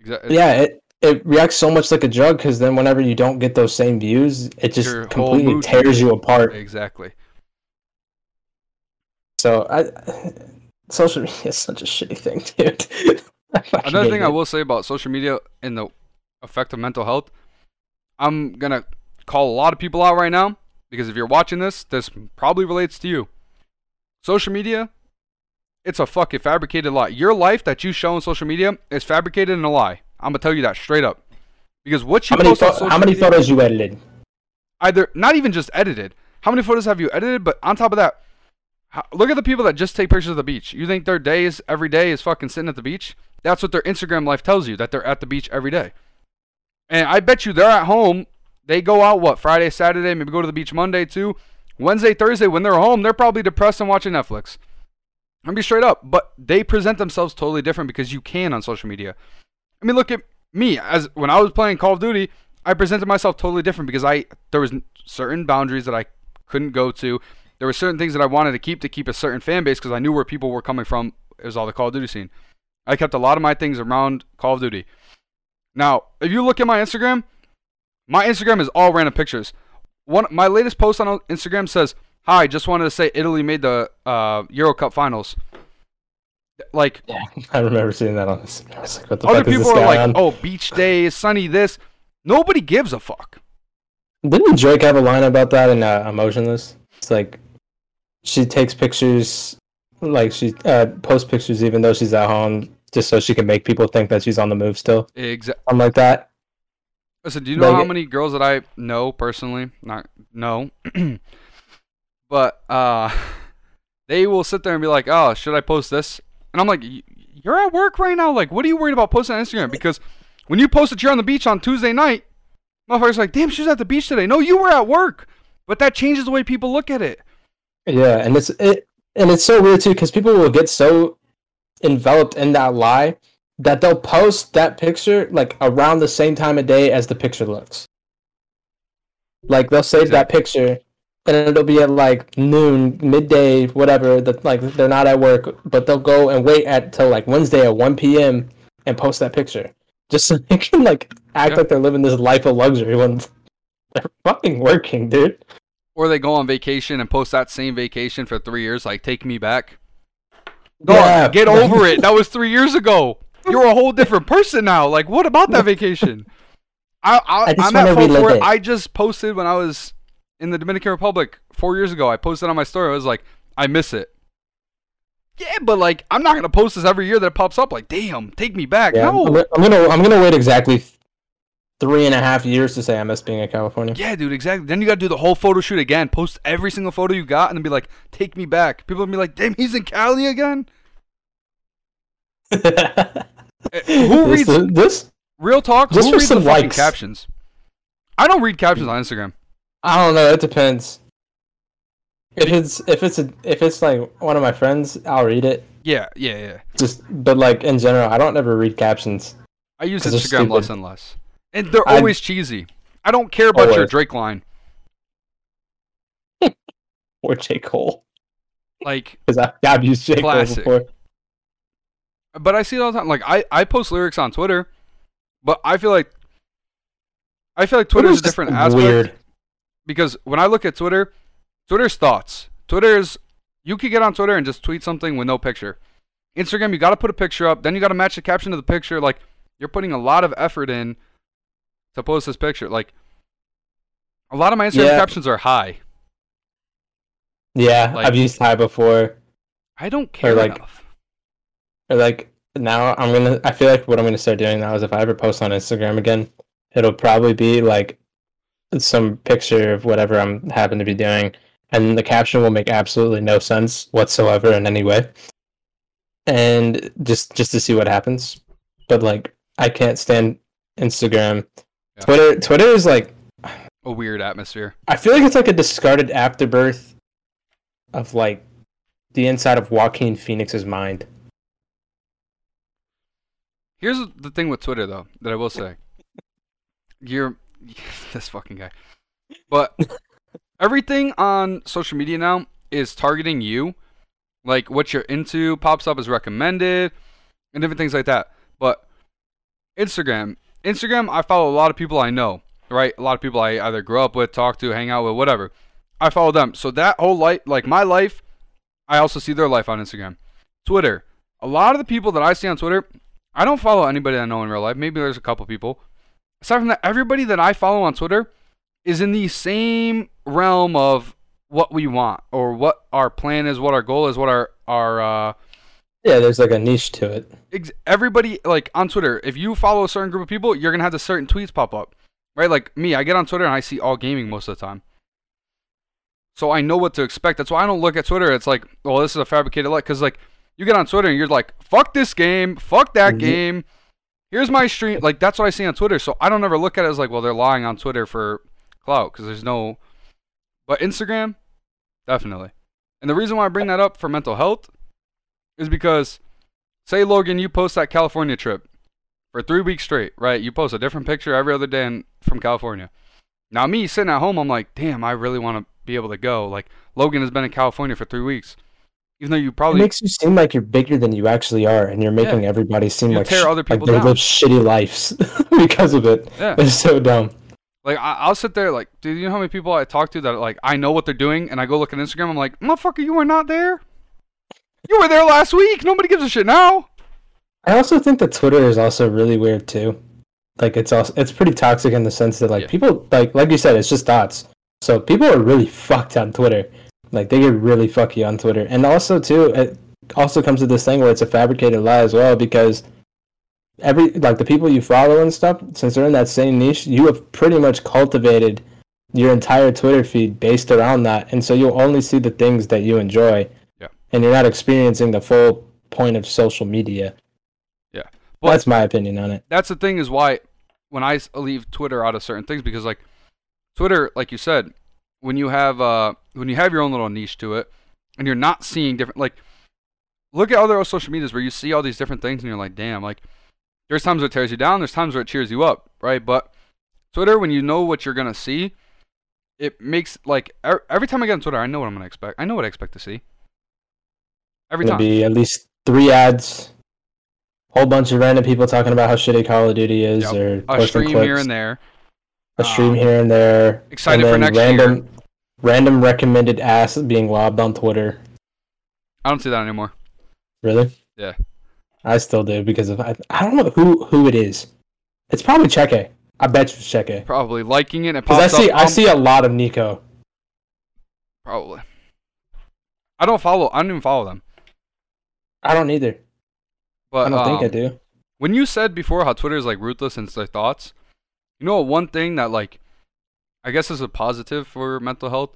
Exactly. Yeah, it, it reacts so much like a drug because then whenever you don't get those same views, it just Your completely tears you apart. Exactly. So I, social media is such a shitty thing, dude. Another thing I will say about social media and the effect of mental health, I'm gonna call a lot of people out right now because if you're watching this, this probably relates to you. Social media, it's a fucking fabricated lie. Your life that you show on social media is fabricated and a lie. I'm gonna tell you that straight up. Because what you How many, post on social how many media, photos you edited? either not even just edited. How many photos have you edited? But on top of that, look at the people that just take pictures of the beach. You think their days every day is fucking sitting at the beach? That's what their Instagram life tells you that they're at the beach every day. And I bet you they're at home. They go out what Friday, Saturday, maybe go to the beach Monday too. Wednesday, Thursday, when they're home, they're probably depressed and watching Netflix. I'm be straight up, but they present themselves totally different because you can on social media. I mean, look at me as when I was playing Call of Duty, I presented myself totally different because I there was certain boundaries that I couldn't go to. There were certain things that I wanted to keep to keep a certain fan base because I knew where people were coming from. It was all the Call of Duty scene. I kept a lot of my things around Call of Duty. Now, if you look at my Instagram, my Instagram is all random pictures. One, my latest post on Instagram says, "Hi, just wanted to say Italy made the uh, Euro Cup finals." Like Yeah, I remember seeing that on this. Like, what the other people are like, on? "Oh, beach day, sunny this." Nobody gives a fuck. Didn't Drake have a line about that in uh, Emotionless? It's like she takes pictures, like she uh, posts pictures even though she's at home, just so she can make people think that she's on the move still. Exactly. I'm like that. Listen, do you know Like- how many girls that I know personally? Not no, but uh, they will sit there and be like, "Oh, should I post this?" And I'm like, "Y- "You're at work right now. Like, what are you worried about posting on Instagram? Because when you post that you're on the beach on Tuesday night, motherfuckers like, damn, she's at the beach today. No, you were at work. But that changes the way people look at it. Yeah, and it's it, and it's so weird too because people will get so enveloped in that lie that they'll post that picture like around the same time of day as the picture looks. Like they'll save that picture, and it'll be at like noon, midday, whatever. That like they're not at work, but they'll go and wait at till like Wednesday at one p.m. and post that picture just so they can like act Yeah. like they're living this life of luxury when they're fucking working, dude. Or they go on vacation and post that same vacation for three years, like, take me back. Dog, Yeah. get over it. That was three years ago. You're a whole different person now. Like, what about that vacation? I, I, I I'm at fault for it. I just posted when I was in the Dominican Republic four years ago. I posted on my story. I was like, I miss it. Yeah, but like, I'm not gonna post this every year that it pops up. Like, damn, take me back. Yeah, no. I'm, I'm gonna I'm gonna wait exactly three and a half years to say I miss being in California. Yeah, dude, exactly. Then you gotta do the whole photo shoot again. Post every single photo you got, and then be like, "Take me back." People will be like, "Damn, he's in Cali again." Eh, who this, reads- this? Real talk. Just who for reads some the likes. captions? I don't read captions on Instagram. I don't know. It depends. If it's if it's a if it's like one of my friends, I'll read it. Yeah, yeah, yeah. Just but like in general, I don't ever read captions. I use Instagram less and less, and they're I- always cheesy. I don't care about your Drake line. Or J Cole Like, I, I've used J Classic. Cole before. but I see it all the time. Like, I I post lyrics on Twitter, but I feel like I feel like Twitter is a different aspect. Weird. because when I look at Twitter, Twitter's thoughts. Twitter's you could get on Twitter and just tweet something with no picture. Instagram, you got to put a picture up, then you got to match the caption to the picture. Like you're putting a lot of effort in to post this picture. Like a lot of my Instagram Yeah. captions are high. Yeah, Like- I've used high before. I don't care like- enough. Or like now I'm gonna I feel like what I'm gonna start doing now is if I ever post on Instagram again, it'll probably be like some picture of whatever I'm happen to be doing, and the caption will make absolutely no sense whatsoever in any way. And just just to see what happens. But like I can't stand Instagram. Yeah. Twitter Twitter is like A weird atmosphere. I feel like it's like a discarded afterbirth of like the inside of Joaquin Phoenix's mind. Here's the thing with Twitter though that I will say. You're this fucking guy. But everything on social media now is targeting you. Like what you're into pops up as recommended and different things like that. But Instagram, Instagram, I follow a lot of people I know, right? A lot of people I either grew up with, talk to, hang out with, whatever. I follow them. So that whole life, like my life, I also see their life on Instagram. Twitter, a lot of the people that I see on Twitter, I don't follow anybody I know in real life. Maybe there's a couple people. Aside from that, everybody that I follow on Twitter is in the same realm of what we want or what our plan is, what our goal is, what our our uh, Yeah, there's like a niche to it. ex- everybody like on Twitter. If you follow a certain group of people, you're gonna have the certain tweets pop up, right? Like me, I get on Twitter and I see all gaming most of the time, so I know what to expect. That's why I don't look at Twitter. It's like, well, this is a fabricated life because like you get on Twitter and you're like, fuck this game, fuck that Mhm. game. Here's my stream. Like that's what I see on Twitter. So I don't ever look at it as like, well, they're lying on Twitter for clout because there's no. But Instagram, definitely. And the reason why I bring that up for mental health is because, say, Logan, you post that California trip for three weeks straight, right? You post a different picture every other day in, from California. Now, me sitting at home, I'm like, damn, I really want to be able to go. Like, Logan has been in California for three weeks. Even though you It probably makes you seem like you're bigger than you actually are, and you're making everybody seem You like tear sh- other like people they down. live shitty lives because of it. Yeah. It's so dumb. Like I, I'll sit there like, dude, you know how many people I talk to that like I know what they're doing, and I go look at Instagram, I'm like, motherfucker, you are not there. You were there last week. Nobody gives a shit now. I also think that Twitter is also really weird too. Like it's also it's pretty toxic in the sense that like Yeah. people like like you said, it's just thoughts. So people are really fucked on Twitter. Like they get really fucky on Twitter, and also too, it also comes to this thing where it's a fabricated lie as well because every like the people you follow and stuff, since they're in that same niche, you have pretty much cultivated your entire Twitter feed based around that, and so you'll only see the things that you enjoy. And you're not experiencing the full point of social media. Yeah. Well, that's my opinion on it. that's the thing is why when I leave Twitter out of certain things because like Twitter, like you said, when you have uh when you have your own little niche to it, and you're not seeing different like look at other social medias where you see all these different things and you're like, damn, like there's times where it tears you down, there's times where it cheers you up, right? But Twitter, when you know what you're gonna see, it makes like er- every time I get on Twitter, I know what I'm gonna expect. I know what I expect to see. Every time. be at least three ads, whole bunch of random people talking about how shitty Call of Duty is, Yep. or A stream clips, here and there. a stream Um, here and there. excited and for next year. random, Random recommended ass being lobbed on Twitter. I don't see that anymore. Really? Yeah. I still do because of I, I don't know who who it is. It's probably Cheke. I bet you it's Cheke. Probably liking it. It Because I see up. I um, see a lot of Nico. Probably. I don't follow. I don't even follow them. I don't either. But I don't think I um, do. When you said before how Twitter is like ruthless in their thoughts, you know one thing that like, I guess is a positive for mental health.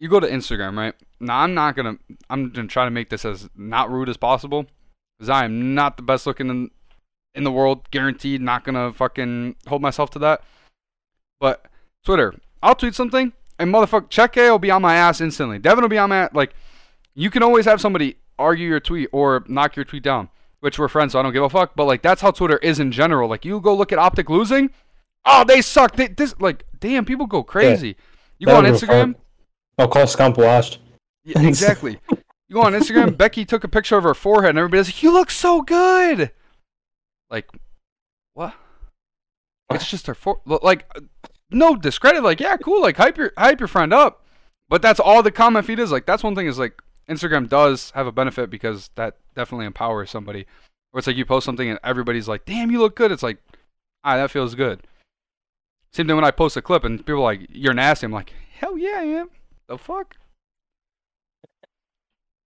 You go to Instagram, right? Now I'm not gonna. I'm gonna try to make this as not rude as possible, because I am not the best looking in, in the world. Guaranteed, not gonna fucking hold myself to that. But Twitter, I'll tweet something, and motherfucker, check A will be on my ass instantly. Devin will be on my like. You can always have somebody argue your tweet or knock your tweet down which we're friends, so I don't give a fuck. But like that's how Twitter is in general. Like you go look at Optic losing, oh they suck. They, this like damn people go crazy. You go on Instagram, I'll oh, call Scump washed. yeah, exactly. You go on Instagram. Becky took a picture of her forehead, and everybody's like, "You look so good." Like, what? It's just her fore. Like, no discredit. Like, yeah, cool. Like, hype your hype your friend up. But that's all the comment feed is. Like, that's one thing is like Instagram does have a benefit because that definitely empowers somebody. Where it's like you post something and everybody's like, "Damn, you look good." It's like, ah, that feels good. Same thing when I post a clip and people are like, "You're nasty." I'm like, "Hell yeah, I am." The fuck?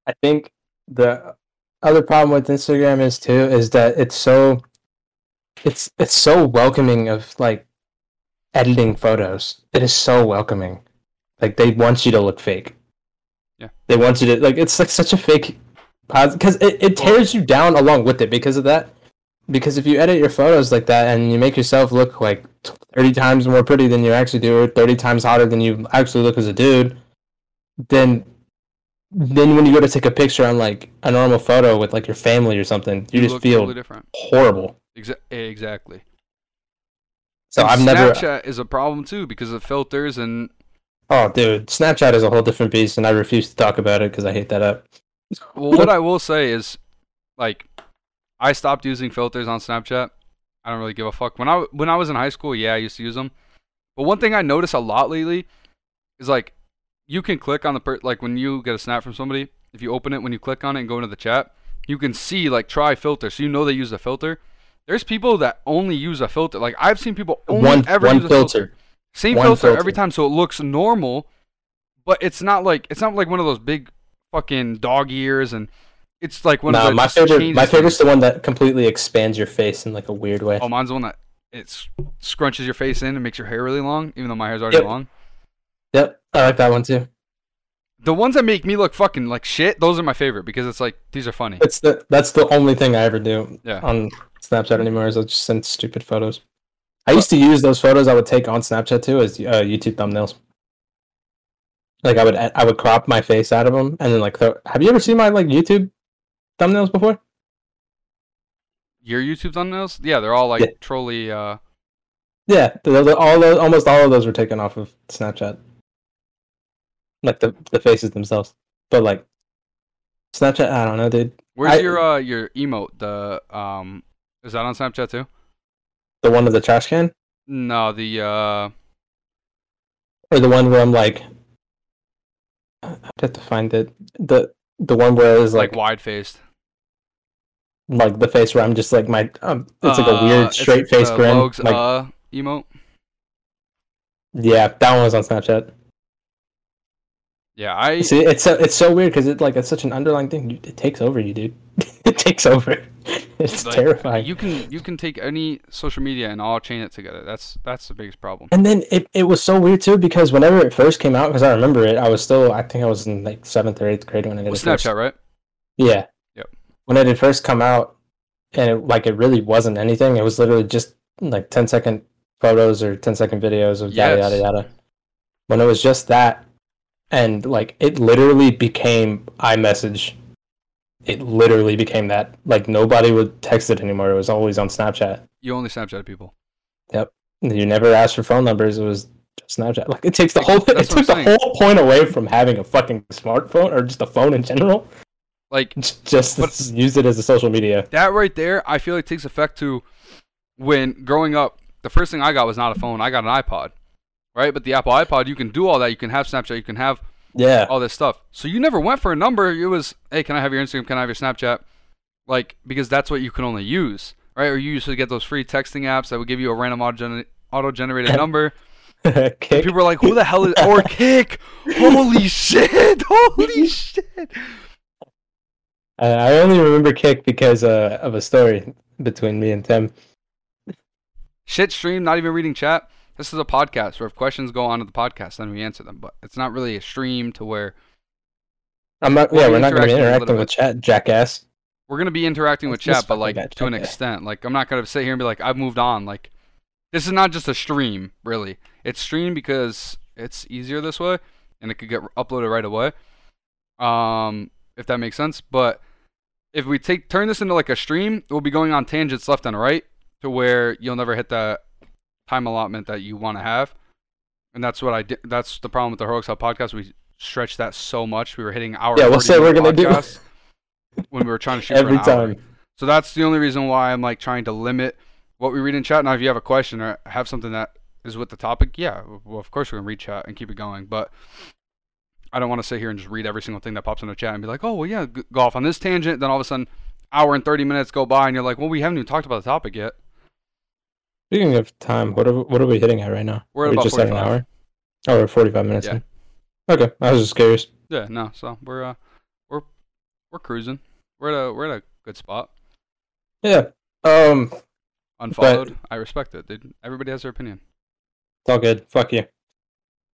I think the other problem with Instagram is too is that it's so it's it's so welcoming of like editing photos. It is so welcoming. Like they want you to look fake. Yeah. They want you to like it's like such a fake because it, it tears you down along with it because of that. Because if you edit your photos like that and you make yourself look like 30 times more pretty than you actually do or 30 times hotter than you actually look as a dude, then then when you go to take a picture on like a normal photo with like your family or something, you, just feel totally different. horrible. Exa- eh, exactly. So And I've never Snapchat is a problem too because of filters and Oh, dude, Snapchat is a whole different beast, and I refuse to talk about it because I hate that app. Well, what I will say is, like, I stopped using filters on Snapchat. I don't really give a fuck. When I when I was in high school, yeah, I used to use them. But one thing I notice a lot lately is like, you can click on the per like when you get a snap from somebody. If you open it, when you click on it and go into the chat, you can see like try filter, so you know they use a filter. There's people that only use a filter. Like I've seen people only one ever one use a filter. Filter. Same One filter, every time, so it looks normal, but it's not like it's not like one of those big fucking dog ears, and it's like one No, of the my favorite. My things. favorite's the one that completely expands your face in like a weird way. Oh, mine's the one that it scrunches your face in and makes your hair really long, even though my hair's already Yep. long. Yep, I like that one too. The ones that make me look fucking like shit, those are my favorite because it's like these are funny. It's the that's the only thing I ever do Yeah. on Snapchat anymore is I just send stupid photos. I used to use those photos I would take on Snapchat too as uh, YouTube thumbnails. Like I would I would crop my face out of them and then like throw, have you ever seen my like YouTube thumbnails before? Your YouTube thumbnails, yeah, they're all like Yeah. trolly. Uh, Yeah, the, all those, almost all of those were taken off of Snapchat. Like the the faces themselves, but like Snapchat, I don't know, dude. where's I- your uh your emote? The um, is that on Snapchat too? The one of the trash can, No, the uh, or the one where I'm like, I have to find it. The the one where it's like like wide faced. like the face where I'm just like my um, it's like a weird straight face grin. Logs, like uh emote. yeah, that one was on Snapchat. Yeah, I See, it's so it's so weird because it like it's such an underlying thing. It takes over you, dude. it takes over. It's like, terrifying. You can you can take any social media and all chain it together. That's that's the biggest problem. And then it, it was so weird too because whenever it first came out, because I remember it, I was still I think I was in like seventh or eighth grade when it With it first. Snapchat, right? Yeah. Yep. When it had first come out, and it, like it really wasn't anything. It was literally just like 10 second photos or 10 second videos of yada yada yada. When it was just that, and like it literally became iMessage. It literally became that. Like nobody would text it anymore. It was always on Snapchat. You only Snapchat people. Yep. You never asked for phone numbers. It was just Snapchat. Like it takes the whole. It That's what took the saying. whole point away from having a fucking smartphone or just a phone in general. Like Just But- use it as a social media. that right there, I feel like takes effect to when growing up. The first thing I got was not a phone. I got an iPod, right? But the Apple iPod, you can do all that. You can have Snapchat. You can have Yeah. all this stuff. So you never went for a number. It was, hey, can I have your Instagram? Can I have your Snapchat? Like because that's what you can only use, right? Or you used to get those free texting apps that would give you a random auto generated number. People are like, who the hell is or Kik? Holy shit! Holy shit! Uh, I only remember Kik because uh, of a story between me and Tim. Shit stream, not even reading chat. This is a podcast where if questions go on to the podcast, then we answer them. But it's not really a stream to where I'm not. Yeah, we're not going to be interacting a little interacting with chat, jackass. we're gonna be interacting with chat, but like to an extent. Like I'm not gonna sit here and be like, I've moved on. Like this is not just a stream, really. It's stream because it's easier this way, and it could get uploaded right away. Um, if that makes sense. But if we take turn this into like a stream, we'll be going on tangents left and right to where you'll never hit that time allotment that you want to have. And that's what I did. That's the problem with the Heroics Hub podcast. We stretched that so much. We were hitting hour. Yeah, we'll say we're gonna do- when we were trying to shoot Every an hour. time. So that's the only reason why I'm like trying to limit what we read in chat. Now, if you have a question or have something that is with the topic, yeah, well, of course we're gonna read chat and keep it going. But I don't want to sit here and just read every single thing that pops in the chat and be like, oh well, yeah, g- golf on this tangent. Then all of a sudden, hour and thirty minutes go by, and you're like, well, we haven't even talked about the topic yet. Speaking of time, what are what are we hitting at right now? We're at we about just at an hour. Oh, we're forty five minutes Yeah. in. Okay, I was just curious. Yeah, no. So we're uh, we're we're cruising. We're at a we're at a good spot. Yeah. Um, Unfollowed. I respect it, dude. Everybody has their opinion. it's all good. Fuck you.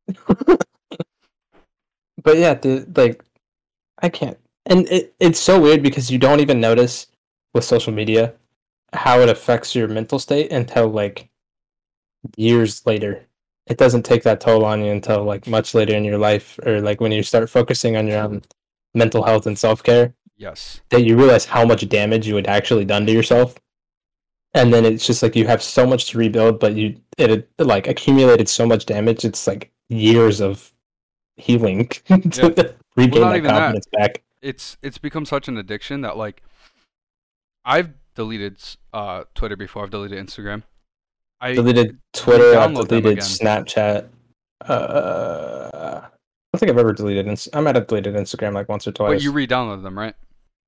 but yeah, dude, like, I can't. And it, it's so weird because you don't even notice with social media how it affects your mental state until like years later. It doesn't take that toll on you until like much later in your life or like when you start focusing on your own mental health and self care Yes. that you realize how much damage you had actually done to yourself. And then it's just like you have so much to rebuild, but you it had, like accumulated so much damage. It's like years of healing to regain not that even that. confidence back. It's it's become such an addiction that like I've deleted uh Twitter before. I've deleted Instagram. I Deleted Twitter. I deleted. Snapchat. Uh, I don't think I've ever deleted. Ins- I might have deleted Instagram like once or twice. but you re-download them, right?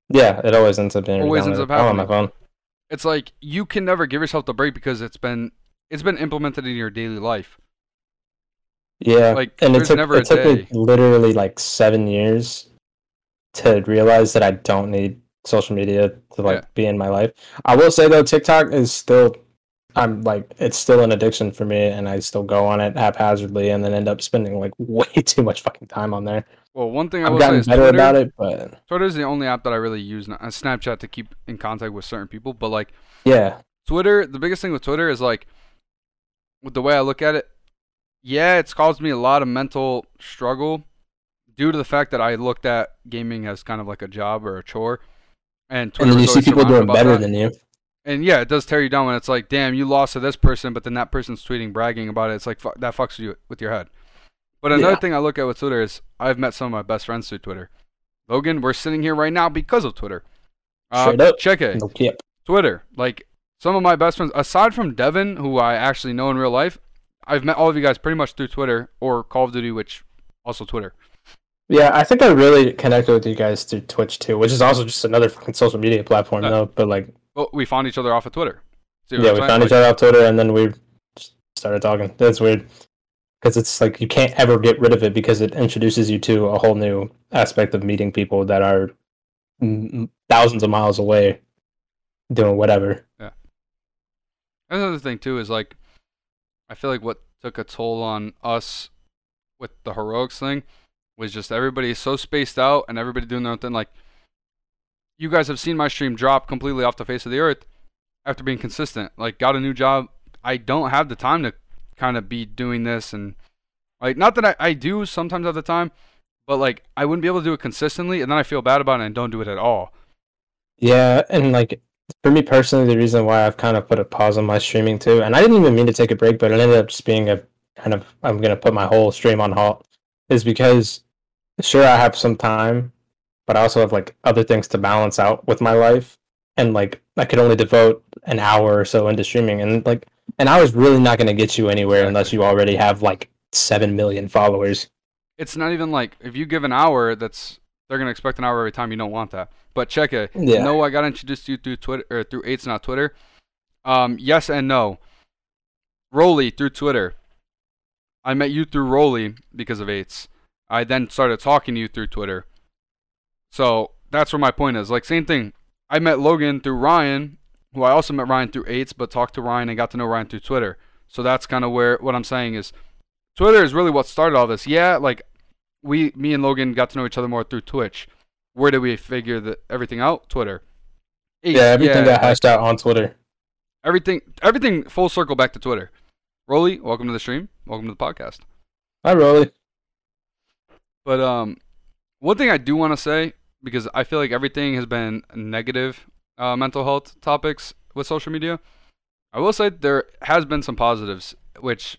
yeah, it always ends up being Always ends up all on my phone. It's like you can never give yourself the break because it's been it's been implemented in your daily life. Yeah, Like, and it took it took me literally like seven years to realize that I don't need social media to like Yeah. be in my life. I will say though, TikTok is still, I'm like, it's still an addiction for me, and I still go on it haphazardly, and then end up spending like way too much fucking time on there. Well, one thing I I've gotten better Twitter, about it, but Twitter is the only app that I really use, uh, Snapchat to keep in contact with certain people. But like yeah, Twitter, the biggest thing with Twitter is like, with the way I look at it, yeah, it's caused me a lot of mental struggle due to the fact that I looked at gaming as kind of like a job or a chore, and and then you see people doing better that. than you. And yeah, it does tear you down when it's like, damn, you lost to this person, but then that person's tweeting bragging about it. It's like fu- that fucks you with your head. But another Yeah. thing I look at with Twitter is I've met some of my best friends through Twitter. Logan, we're sitting here right now because of Twitter. Uh, Straight up. Check it. Cap. Twitter. Like some of my best friends, aside from Devin, who I actually know in real life, I've met all of you guys pretty much through Twitter or Call of Duty, which also Twitter. Yeah, I think I really connected with you guys through Twitch too, which is also just another fucking social media platform Yeah. though. But like, Well, we found each other off of Twitter. What yeah, we found Like, each other off Twitter, and then we started talking. That's weird because it's like you can't ever get rid of it because it introduces you to a whole new aspect of meeting people that are thousands of miles away, doing whatever. Yeah. Another thing too is like, I feel like what took a toll on us with the heroics thing was just everybody so spaced out and everybody doing their thing. Like, you guys have seen my stream drop completely off the face of the earth after being consistent. Like, got a new job. I don't have the time to kind of be doing this and like, not that I, I do sometimes at the time, but like I wouldn't be able to do it consistently, and then I feel bad about it and don't do it at all. Yeah, and like for me personally, the reason why I've kind of put a pause on my streaming too, and I didn't even mean to take a break, but it ended up just being a kind of I'm gonna put my whole stream on halt, is because sure I have some time, but I also have like other things to balance out with my life, and like I could only devote an hour or so into streaming, and like an hour is really not gonna get you anywhere unless you already have like seven million followers. It's not even like if you give an hour, that's they're gonna expect an hour every time. You don't want that. But check it. Yeah. No, I got introduced to you through Twitter or through Eights, not Twitter. Um, yes and no. Rolly through Twitter. I met you through Rolly because of Eights. I then started talking to you through Twitter. So that's where my point is. Like same thing. I met Logan through Ryan, who I also met Ryan through Eights, but talked to Ryan and got to know Ryan through Twitter. So that's kind of where what I'm saying is Twitter is really what started all this. Yeah, like we, me and Logan got to know each other more through Twitch. Where did we figure the, everything out? Twitter. Yeah, everything got like, hashed out on Twitter. everything, everything full circle back to Twitter. Rolly, welcome to the stream. Welcome to the podcast. Hi, Rolly. But um, one thing I do want to say because I feel like everything has been negative uh, mental health topics with social media. I will say there has been some positives, which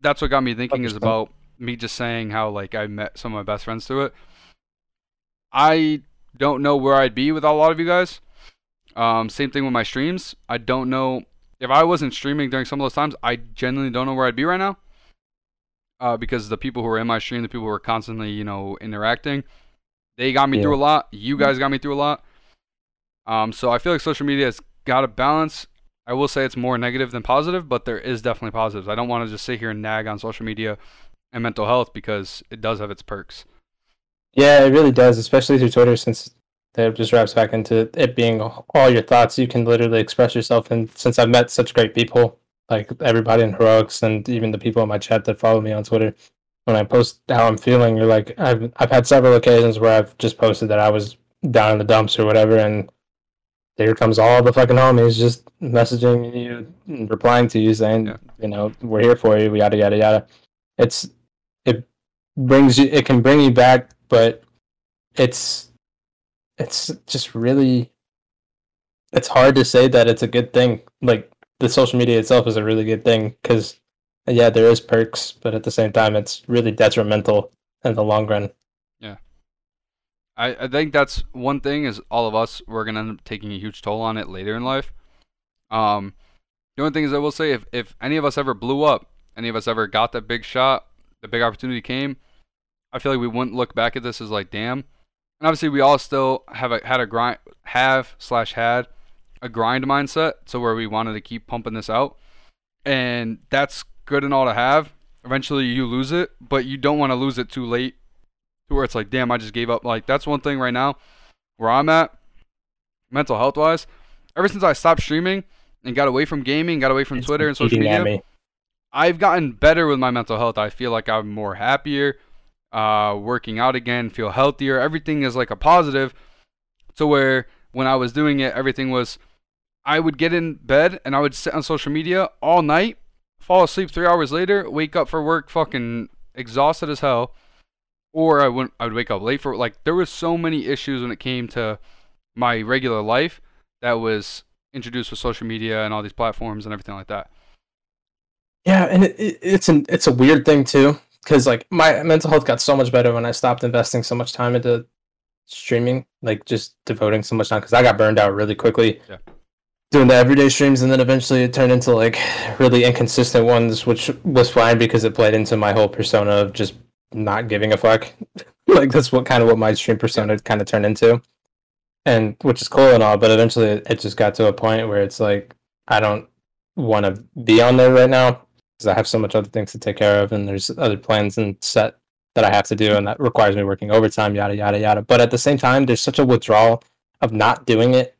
that's what got me thinking is about me just saying how like I met some of my best friends through it. I don't know where I'd be without a lot of you guys. Um, same thing with my streams. I don't know if I wasn't streaming during some of those times. I genuinely don't know where I'd be right now. Uh, because the people who were in my stream, the people who were constantly, you know, interacting, they got me Yeah. through a lot. You guys got me through a lot. Um, so I feel like social media has got a balance. I will say it's more negative than positive, but there is definitely positives. I don't want to just sit here and nag on social media and mental health because it does have its perks. Yeah, it really does, especially through Twitter, since that just wraps back into it being all your thoughts. You can literally express yourself, and since I've met such great people, like everybody in Heroics and even the people in my chat that follow me on Twitter, when I post how I'm feeling, you're like, I've I've had several occasions where I've just posted that I was down in the dumps or whatever, and here comes all the fucking homies just messaging you, and replying to you, saying, Yeah. you know, we're here for you, yada yada yada. It's it brings you, it can bring you back, but it's it's just really it's hard to say that it's a good thing like the social media itself is a really good thing because yeah there is perks but at the same time it's really detrimental in the long run Yeah, I, I think that's one thing is all of us we're gonna end up taking a huge toll on it later in life. Um, the only thing is I will say if if any of us ever blew up, any of us ever got that big shot, the big opportunity came, I feel like we wouldn't look back at this as like damn. And obviously we all still have a had a grind have slash had a grind mindset, to where we wanted to keep pumping this out, and that's good and all to have. Eventually you lose it, but you don't want to lose it too late to where it's like, damn, I just gave up. Like that's one thing right now where I'm at, mental health wise. Ever since I stopped streaming and got away from gaming, got away from It's Twitter and social media, me. I've gotten better with my mental health. I feel like I'm more happier, uh, working out again, feel healthier. Everything is like a positive. To where when I was doing it, everything was. I would get in bed and I would sit on social media all night, fall asleep three hours later, wake up for work fucking exhausted as hell, or I would I would wake up late for like there was so many issues when it came to my regular life that was introduced with social media and all these platforms and everything like that. Yeah, and it, it, it's an it's a weird thing too, because like my mental health got so much better when I stopped investing so much time into streaming, like just devoting so much time. Because I got burned out really quickly Yeah. Doing the everyday streams, and then eventually it turned into like really inconsistent ones, which was fine because it played into my whole persona of just not giving a fuck. like that's what kind of what my stream persona kind of turned into, and which is cool and all. But eventually, it, just got to a point where it's like I don't want to be on there right now because I have so much other things to take care of, and there's other plans and set that I have to do, and that requires me working overtime, yada yada yada. But at the same time, there's such a withdrawal of not doing it.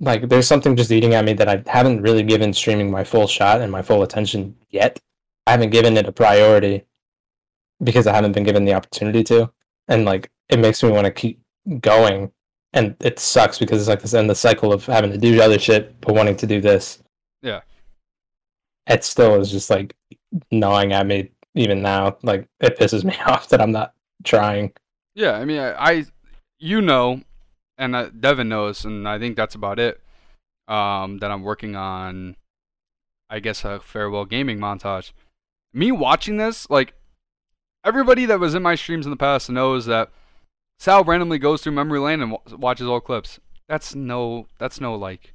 Like there's something just eating at me that I haven't really given streaming my full shot and my full attention yet. I haven't given it a priority because I haven't been given the opportunity to, and like it makes me want to keep going, and it sucks because it's like this end the cycle of having to do other shit but wanting to do this Yeah. it still is just like gnawing at me even now. Like it pisses me off that I'm not trying. Yeah, I mean, I, I you know, and uh, Devin knows, and I think that's about it. Um, that I'm working on, I guess, a farewell gaming montage. Me watching this, like, everybody that was in my streams in the past knows that Sal randomly goes through memory lane and w- watches old clips. That's no, that's no like,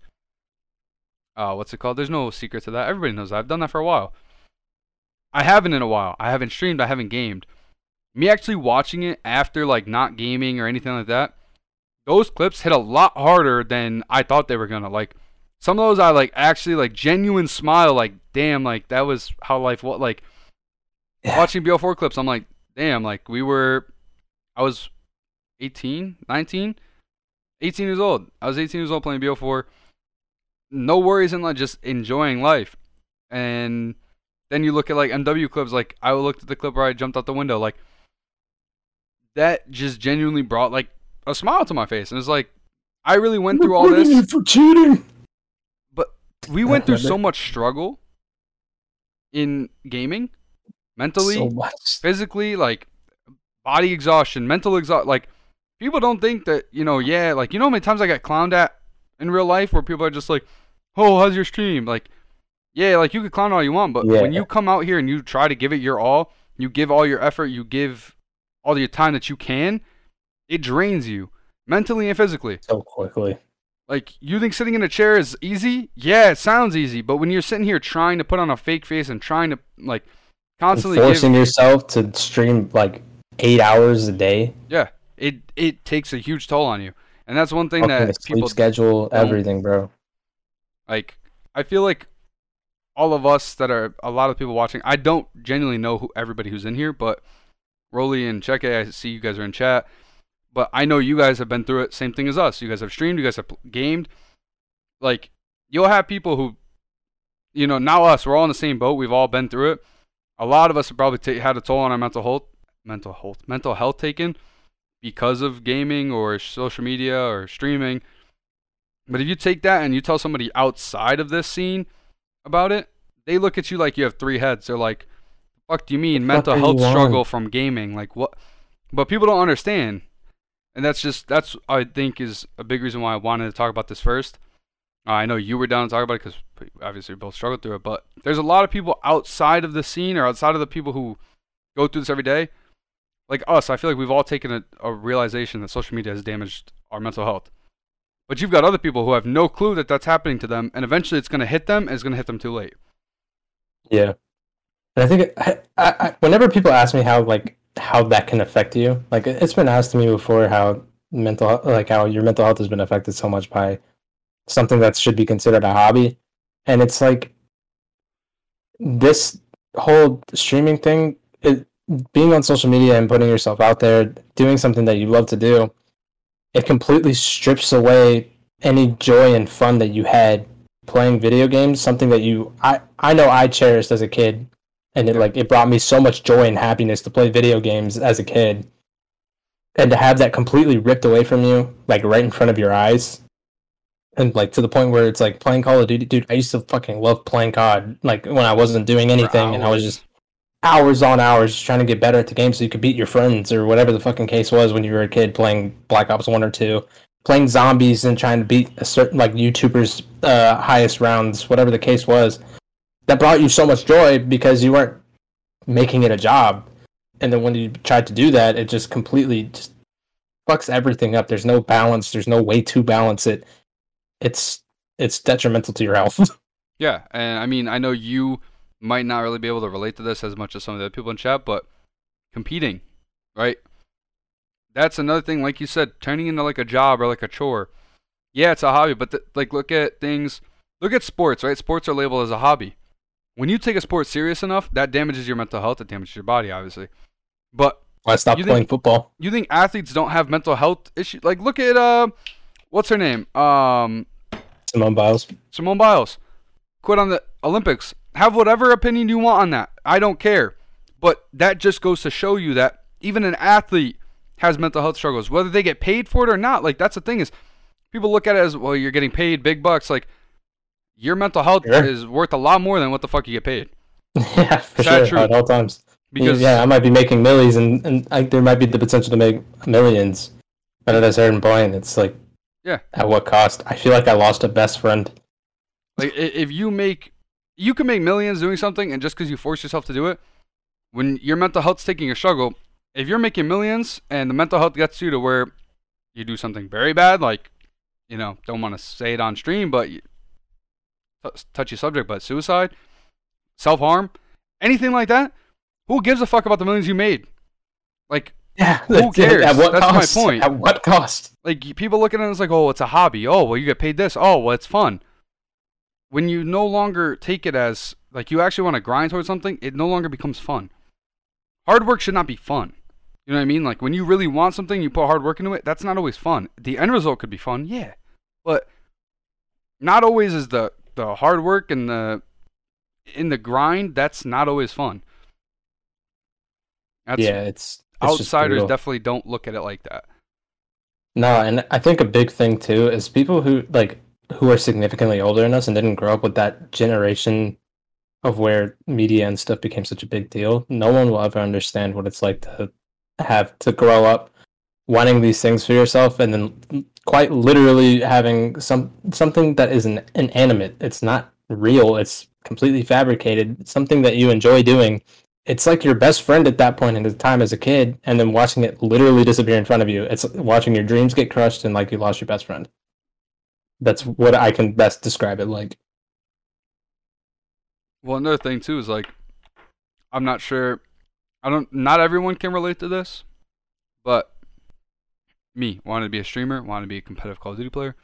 uh, what's it called? There's no secret to that. Everybody knows that. I've done that for a while. I haven't in a while. I haven't streamed. I haven't gamed me actually watching it after like not gaming or anything like that those clips hit a lot harder than i thought they were gonna like some of those i like actually like genuine smile like damn like that was how life was like Yeah. watching BO4 clips i'm like damn like we were i was 18 19 18 years old. I was 18 years old playing BO4 no worries and like just enjoying life. And then you look at like MW clips, like I looked at the clip where I jumped out the window, like that just genuinely brought like a smile to my face. And it's like I really went through all this. for cheating. But we went through so much struggle in gaming, mentally, So much. physically, like body exhaustion, mental exhaustion. Like people don't think that you know, yeah, like you know how many times I got clowned at in real life where people are just like, "Oh, how's your stream?" Like, yeah, like you could clown all you want, but when you come out here and you try to give it your all, you give all your effort, you give all your time that you can, it drains you mentally and physically. So quickly. Like you think sitting in a chair is easy? Yeah, it sounds easy, but when you're sitting here trying to put on a fake face and trying to like constantly forcing give, yourself to stream like eight hours a day. yeah, it it takes a huge toll on you, and that's one thing Fucking that sleep people schedule, everything, bro. like. I feel like all of us that are a lot of people watching. I don't genuinely know who everybody who's in here, but Rolly and Cheque, I see you guys are in chat. But I know you guys have been through it. Same thing as us. You guys have streamed. You guys have gamed. Like you'll have people who, you know, now us. We're all in the same boat. We've all been through it. A lot of us have probably ta- had a toll on our mental health, mental health, mental health taken because of gaming or social media or streaming. But if you take that and you tell somebody outside of this scene about it, they look at you like you have three heads. They're like, "Fuck, do you mean mental health struggle from gaming? Like what?" But people don't understand, and that's just that's I think is a big reason why I wanted to talk about this first. Uh, I know you were down to talk about it because obviously we both struggled through it, but there's a lot of people outside of the scene or outside of the people who go through this every day, like us. I feel like we've all taken a, a realization that social media has damaged our mental health. But you've got other people who have no clue that that's happening to them, and eventually it's going to hit them, and it's going to hit them too late. Yeah, and I think I, I, whenever people ask me how like how that can affect you, like it- it's been asked to me before how mental like how your mental health has been affected so much by something that should be considered a hobby, and it's like this whole streaming thing, it, being on social media and putting yourself out there, doing something that you love to do, it completely strips away any joy and fun that you had playing video games something that you i i know i cherished as a kid and it like it brought me so much joy and happiness to play video games as a kid. And to have that completely ripped away from you like right in front of your eyes. And like to the point where it's like playing call of duty dude i used to fucking love playing cod like when i wasn't doing anything. And i was just hours on hours just trying to get better at the game so you could beat your friends or whatever the fucking case was when you were a kid playing black ops 1 or 2 playing zombies and trying to beat a certain like YouTubers' uh, highest rounds, whatever the case was, that brought you so much joy because you weren't making it a job. And then when you tried to do that, it just completely just fucks everything up. There's no balance. There's no way to balance it. It's it's detrimental to your health. Yeah, and I mean, I know you might not really be able to relate to this as much as some of the other people in chat, but competing, right? That's another thing, like you said, turning into like a job or like a chore. Yeah, it's a hobby, but like look at things, look at sports, right? Sports are labeled as a hobby. When you take a sport serious enough, that damages your mental health, it damages your body, obviously. But I stopped You think- playing football. you think athletes don't have mental health issues? Like look at uh, what's her name? Um, Simone Biles. Simone Biles quit on the Olympics. Have whatever opinion you want on that. I don't care. But that just goes to show you that even an athlete has mental health struggles, whether they get paid for it or not. Like that's the thing is, people look at it as well. You're getting paid big bucks. Like your mental health Sure. is worth a lot more than what the fuck you get paid. yeah, for Is sure. true? At all times. Because yeah, I might be making millions, and, and I, there might be the potential to make millions. But at a certain point, it's like, Yeah. at what cost? I feel like I lost a best friend. Like if you make, you can make millions doing something, and just because you force yourself to do it, when your mental health's taking a struggle, if you're making millions and the mental health gets you to where you do something very bad, like, you know, don't want to say it on stream, but Uh, touchy subject, but suicide, self harm, anything like that, who gives a fuck about the millions you made? Like, Yeah, Who cares? At what That's my cost? point. At what cost? like people looking at it as like, oh, it's a hobby. Oh, well, you get paid this. Oh, well, it's fun. When you no longer take it as like you actually want to grind towards something, it no longer becomes fun. Hard work should not be fun. You know what I mean? Like when you really want something, you put hard work into it. That's not always fun. The end result could be fun, yeah, but not always is the the hard work and the in the grind. That's not always fun. That's yeah, it's, it's outsiders definitely don't look at it like that. No, and I think a big thing too is people who like who are significantly older than us and didn't grow up with that generation of where media and stuff became such a big deal. No one will ever understand what it's like to have to grow up wanting these things for yourself and then quite literally having some something that is an inanimate. It's not real. It's completely fabricated. Something that you enjoy doing. It's like your best friend at that point in time as a kid, and then watching it literally disappear in front of you. It's watching your dreams get crushed and like you lost your best friend. That's what I can best describe it like. Well, another thing too is like, I'm not sure. I don't. Not everyone can relate to this, but me wanted to be a streamer, wanted to be a competitive Call of Duty player.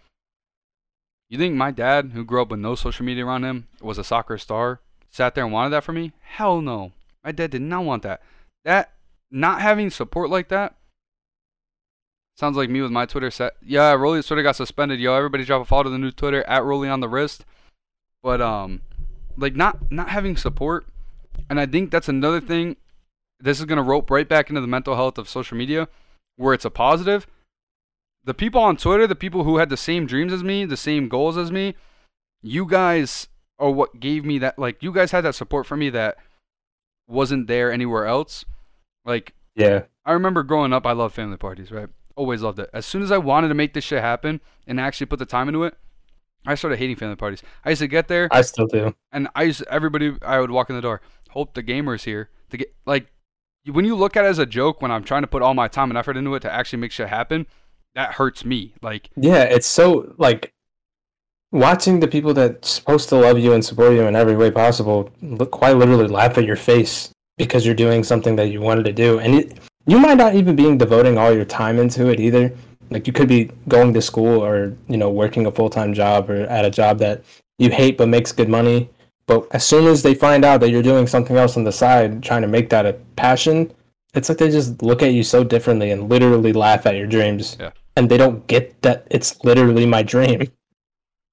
You think my dad, who grew up with no social media around him, was a soccer star, sat there and wanted that for me? Hell no. My dad did not want that. That not having support like that sounds like me with my Twitter set. Yeah, Rolly's Twitter got suspended. Yo, everybody drop a follow to the new Twitter at Rolly on the wrist. But um, like not not having support, and I think that's another thing. This is gonna rope right back into the mental health of social media, where it's a positive. The people on Twitter, the people who had the same dreams as me, the same goals as me, you guys are what gave me that. Like you guys had that support for me that wasn't there anywhere else. Like Yeah. I remember growing up, I loved family parties, right? Always loved it. As soon as I wanted to make this shit happen and actually put the time into it, I started hating family parties. I used to get there I still do. and I used everybody. I would walk in the door. Hope the gamer's here to get like when you look at it as a joke. When I'm trying to put all my time and effort into it to actually make shit happen, that hurts me. Like Yeah, it's so like watching the people that's supposed to love you and support you in every way possible look quite literally laugh at your face because you're doing something that you wanted to do and it, you might not even be devoting all your time into it either like you could be going to school or you know working a full-time job or at a job that you hate but makes good money but as soon as they find out that you're doing something else on the side trying to make that a passion it's like they just look at you so differently and literally laugh at your dreams Yeah. And they don't get that it's literally my dream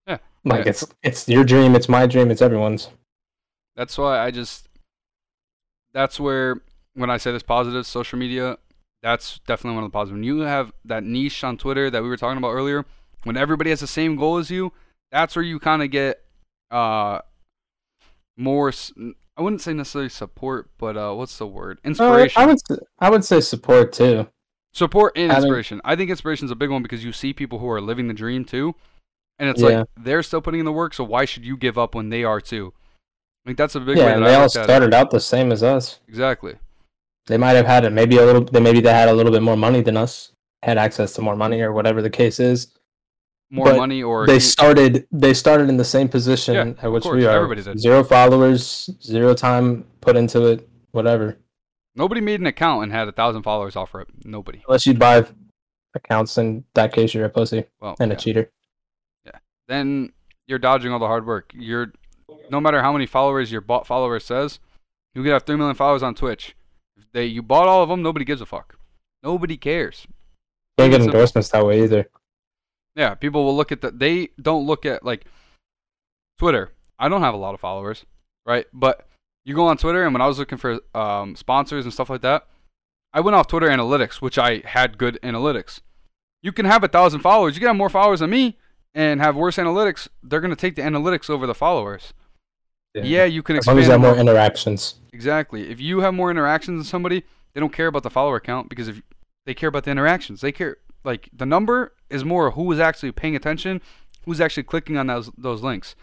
Yeah. like Yeah. it's it's your dream it's my dream it's everyone's that's why I just. That's where when I say this positive social media, that's definitely one of the positives. When you have that niche on Twitter that we were talking about earlier, when everybody has the same goal as you, that's where you kind of get uh more. I wouldn't say necessarily support, but uh, what's the word? Uh, Inspiration. i would i would say support too Support and inspiration. I think inspiration is a big one because you see people who are living the dream too, and it's Yeah. like they're still putting in the work. So why should you give up when they are too? I think that's a big yeah way and they I all look at it. started out the same as us Exactly. they might have had it maybe a little they maybe they had a little bit more money than us had access to more money or whatever the case is More But money or they started they started in the same position Yeah, at which course, we are everybody did. zero followers zero time put into it whatever nobody made an account and had a thousand followers off it. Nobody. unless you buy accounts in that case you're a pussy Well, and yeah. a cheater Yeah. then you're dodging all the hard work. You're no matter how many followers your bought follower says, you could have three million followers on Twitch. If they you bought all of them, nobody gives a fuck. Nobody cares. can't get endorsements that way either Yeah, people will look at the. They don't look at like Twitter. I don't have a lot of followers, right? But you go on Twitter, and when I was looking for um, sponsors and stuff like that, I went off Twitter analytics, which I had good analytics. You can have a thousand followers. You can have more followers than me and have worse analytics. They're gonna take the analytics over the followers. Yeah, you can as long as you have more more interactions Exactly. If you have more interactions than somebody, they don't care about the follower count because if they care about the interactions, they care like the number is more who is actually paying attention, who's actually clicking on those those links.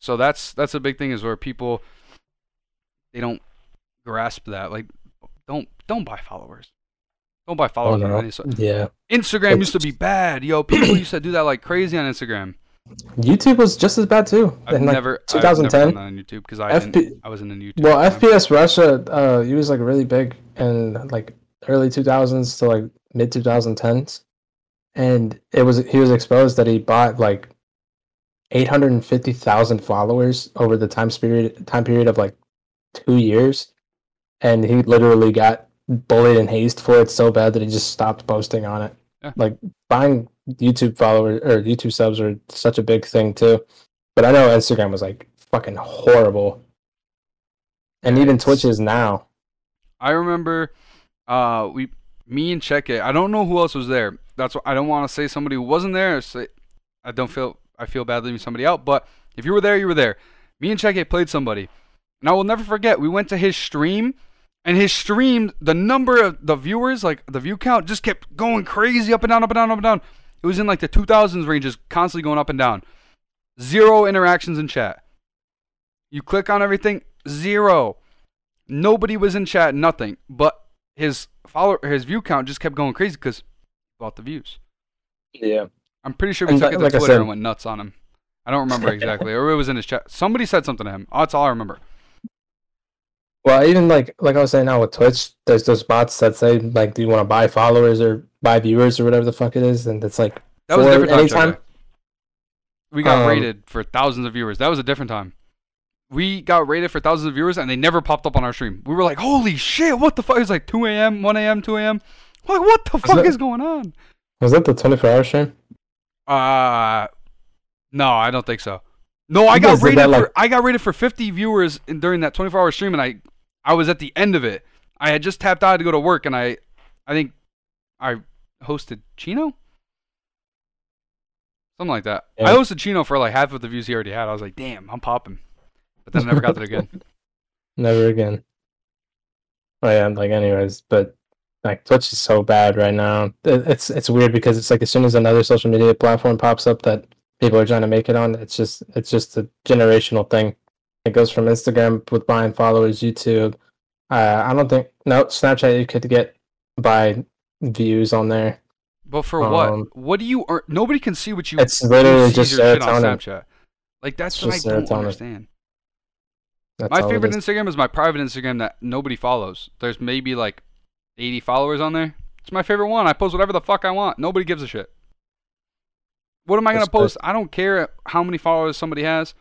So that's that's a big thing is where people they don't grasp that. Like don't don't buy followers. Don't buy Oh, followers on no. sort. yeah Instagram used to be bad, yo. People used to do that like crazy on Instagram. youtube was just as bad too I've in like never, 2010 I've never on YouTube because I FP I wasn't in YouTube. Well. FPS Russia, uh, he was like really big in like early 2000s to like mid 2010s, and it was he was exposed that he bought like 850,000 followers over the time period time period of like two years, and he literally got bullied and hazed for it so bad that he just stopped posting on it. Yeah. Like buying YouTube followers or YouTube subs are such a big thing too, but I know Instagram was like fucking horrible. And Yeah, even it's- Twitch is now. I remember uh we me and Check It. I don't know who else was there. That's what I don't want to say somebody who wasn't there. Say, I don't feel I feel bad leaving somebody out. But if you were there, you were there. Me and Check It played somebody, and I will never forget. We went to his stream, and his stream, the number of the viewers, like the view count, just kept going crazy up and down, up and down, up and down. It was in like the 2000s ranges, constantly going up and down. Zero interactions in chat. You click on everything, zero. Nobody was in chat, nothing. But his follower, his view count just kept going crazy because bought the views. Yeah. I'm pretty sure we And took that- it to like Twitter said- and went nuts on him. I don't remember exactly, or it was in his chat. Somebody said something to him. Oh, that's all I remember. Well, even like like I was saying now with Twitch, there's those bots that say like, "Do you want to buy followers or buy viewers or whatever the fuck it is?" And it's like That was a different time. anytime- We got Um, raided for thousands of viewers. That was a different time. We got raided for thousands of viewers, and they never popped up on our stream. We were like, "Holy shit! What the fuck?" It was like 2 a.m., 1 a.m., 2 a.m. Like, what the fuck that- is going on? Was that the 24 hour stream? Uh, no, I don't think so. No, I You got raided that, for like- I got raided for 50 viewers in, during that 24 hour stream, and I I was at the end of it. I had just tapped out to go to work, and I I think I hosted Chino, something like that. I hosted Chino for like half of the views he already had. I was like, damn, I'm popping, but then I never got that again. Never again. Oh yeah, like anyways, but like Twitch is so bad right now. It's it's weird because it's like as soon as another social media platform pops up that people are trying to make it on, it's just it's just a generational thing. It goes from Instagram with buying followers, YouTube. Uh, I don't think no Snapchat you could get buy views on there. But for Um, what? What do you earn? Nobody can see what you. It's literally just shit on serotonin. Snapchat. Like that's what I don't serotonin. understand. That's My favorite is. Instagram is my private Instagram that nobody follows. There's maybe like 80 followers on there. It's my favorite one. I post whatever the fuck I want. Nobody gives a shit. What am I gonna Respect. post? I don't care how many followers somebody has.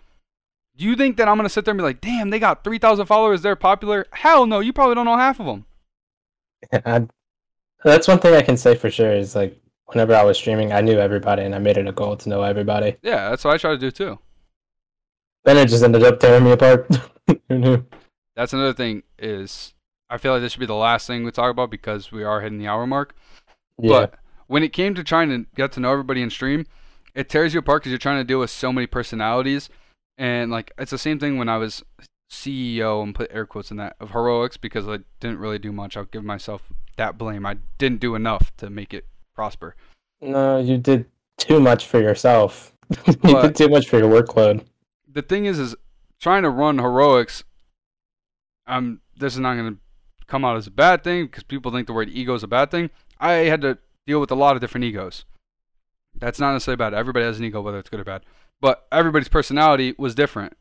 Do you think that I'm gonna sit there and be like, "Damn, they got 3,000 followers. They're popular"? Hell no. You probably don't know half of them. I, that's one thing I can say for sure is like whenever I was streaming, I knew everybody and I made it a goal to know everybody. Yeah, that's what I try to do too. Then it just ended up tearing me apart. Who knew? That's another thing. Is I feel like this should be the last thing we talk about because we are hitting the hour mark. Yeah, But when it came to trying to get to know everybody in stream, it tears you apart because you're trying to deal with so many personalities. And like it's the same thing when I was CEO and put air quotes in that of heroics because I didn't really do much. I'll give myself that blame. I didn't do enough to make it prosper. no, you did too much for yourself. you did too much for your workload. The thing is, is trying to run heroics. Um, this is not going to come out as a bad thing because people think the word ego is a bad thing. I had to deal with a lot of different egos. That's not necessarily bad. Everybody has an ego, whether it's good or bad. But everybody's personality was different.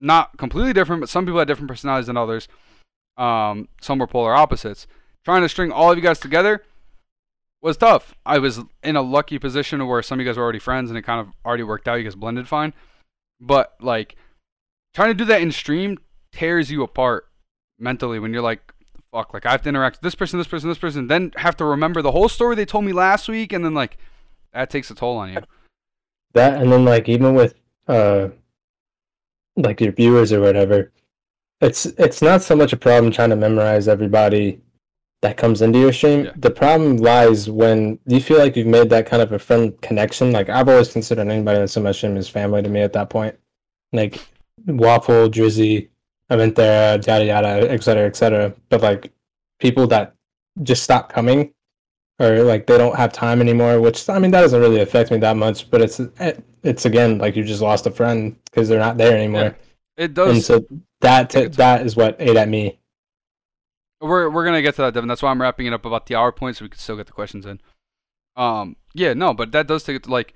Not completely different, but some people had different personalities than others. Um, some were polar opposites. Trying to string all of you guys together was tough. I was in a lucky position where some of you guys were already friends and it kind of already worked out. You guys blended fine. But like trying to do that in stream tears you apart mentally when you're like, fuck, like I have to interact with this person, this person, this person, then have to remember the whole story they told me last week, and then like that takes a toll on you. That and then like even with uh like your viewers or whatever, it's it's not so much a problem trying to memorize everybody that comes into your stream. Yeah. The problem lies when you feel like you've made that kind of a friend connection. Like I've always considered anybody that's in my stream as family to me at that point. Like Waffle, Drizzy, Aventera, yada yada, et cetera, et cetera. But like people that just stop coming or like they don't have time anymore which i mean that doesn't really affect me that much but it's it's again like you just lost a friend because they're not there anymore It does and so that a that is what ate at me We're we're gonna get to that, Devin. That's why I'm wrapping it up about the hour point, so we can still get the questions in. Um, yeah, no, but that does take it to like,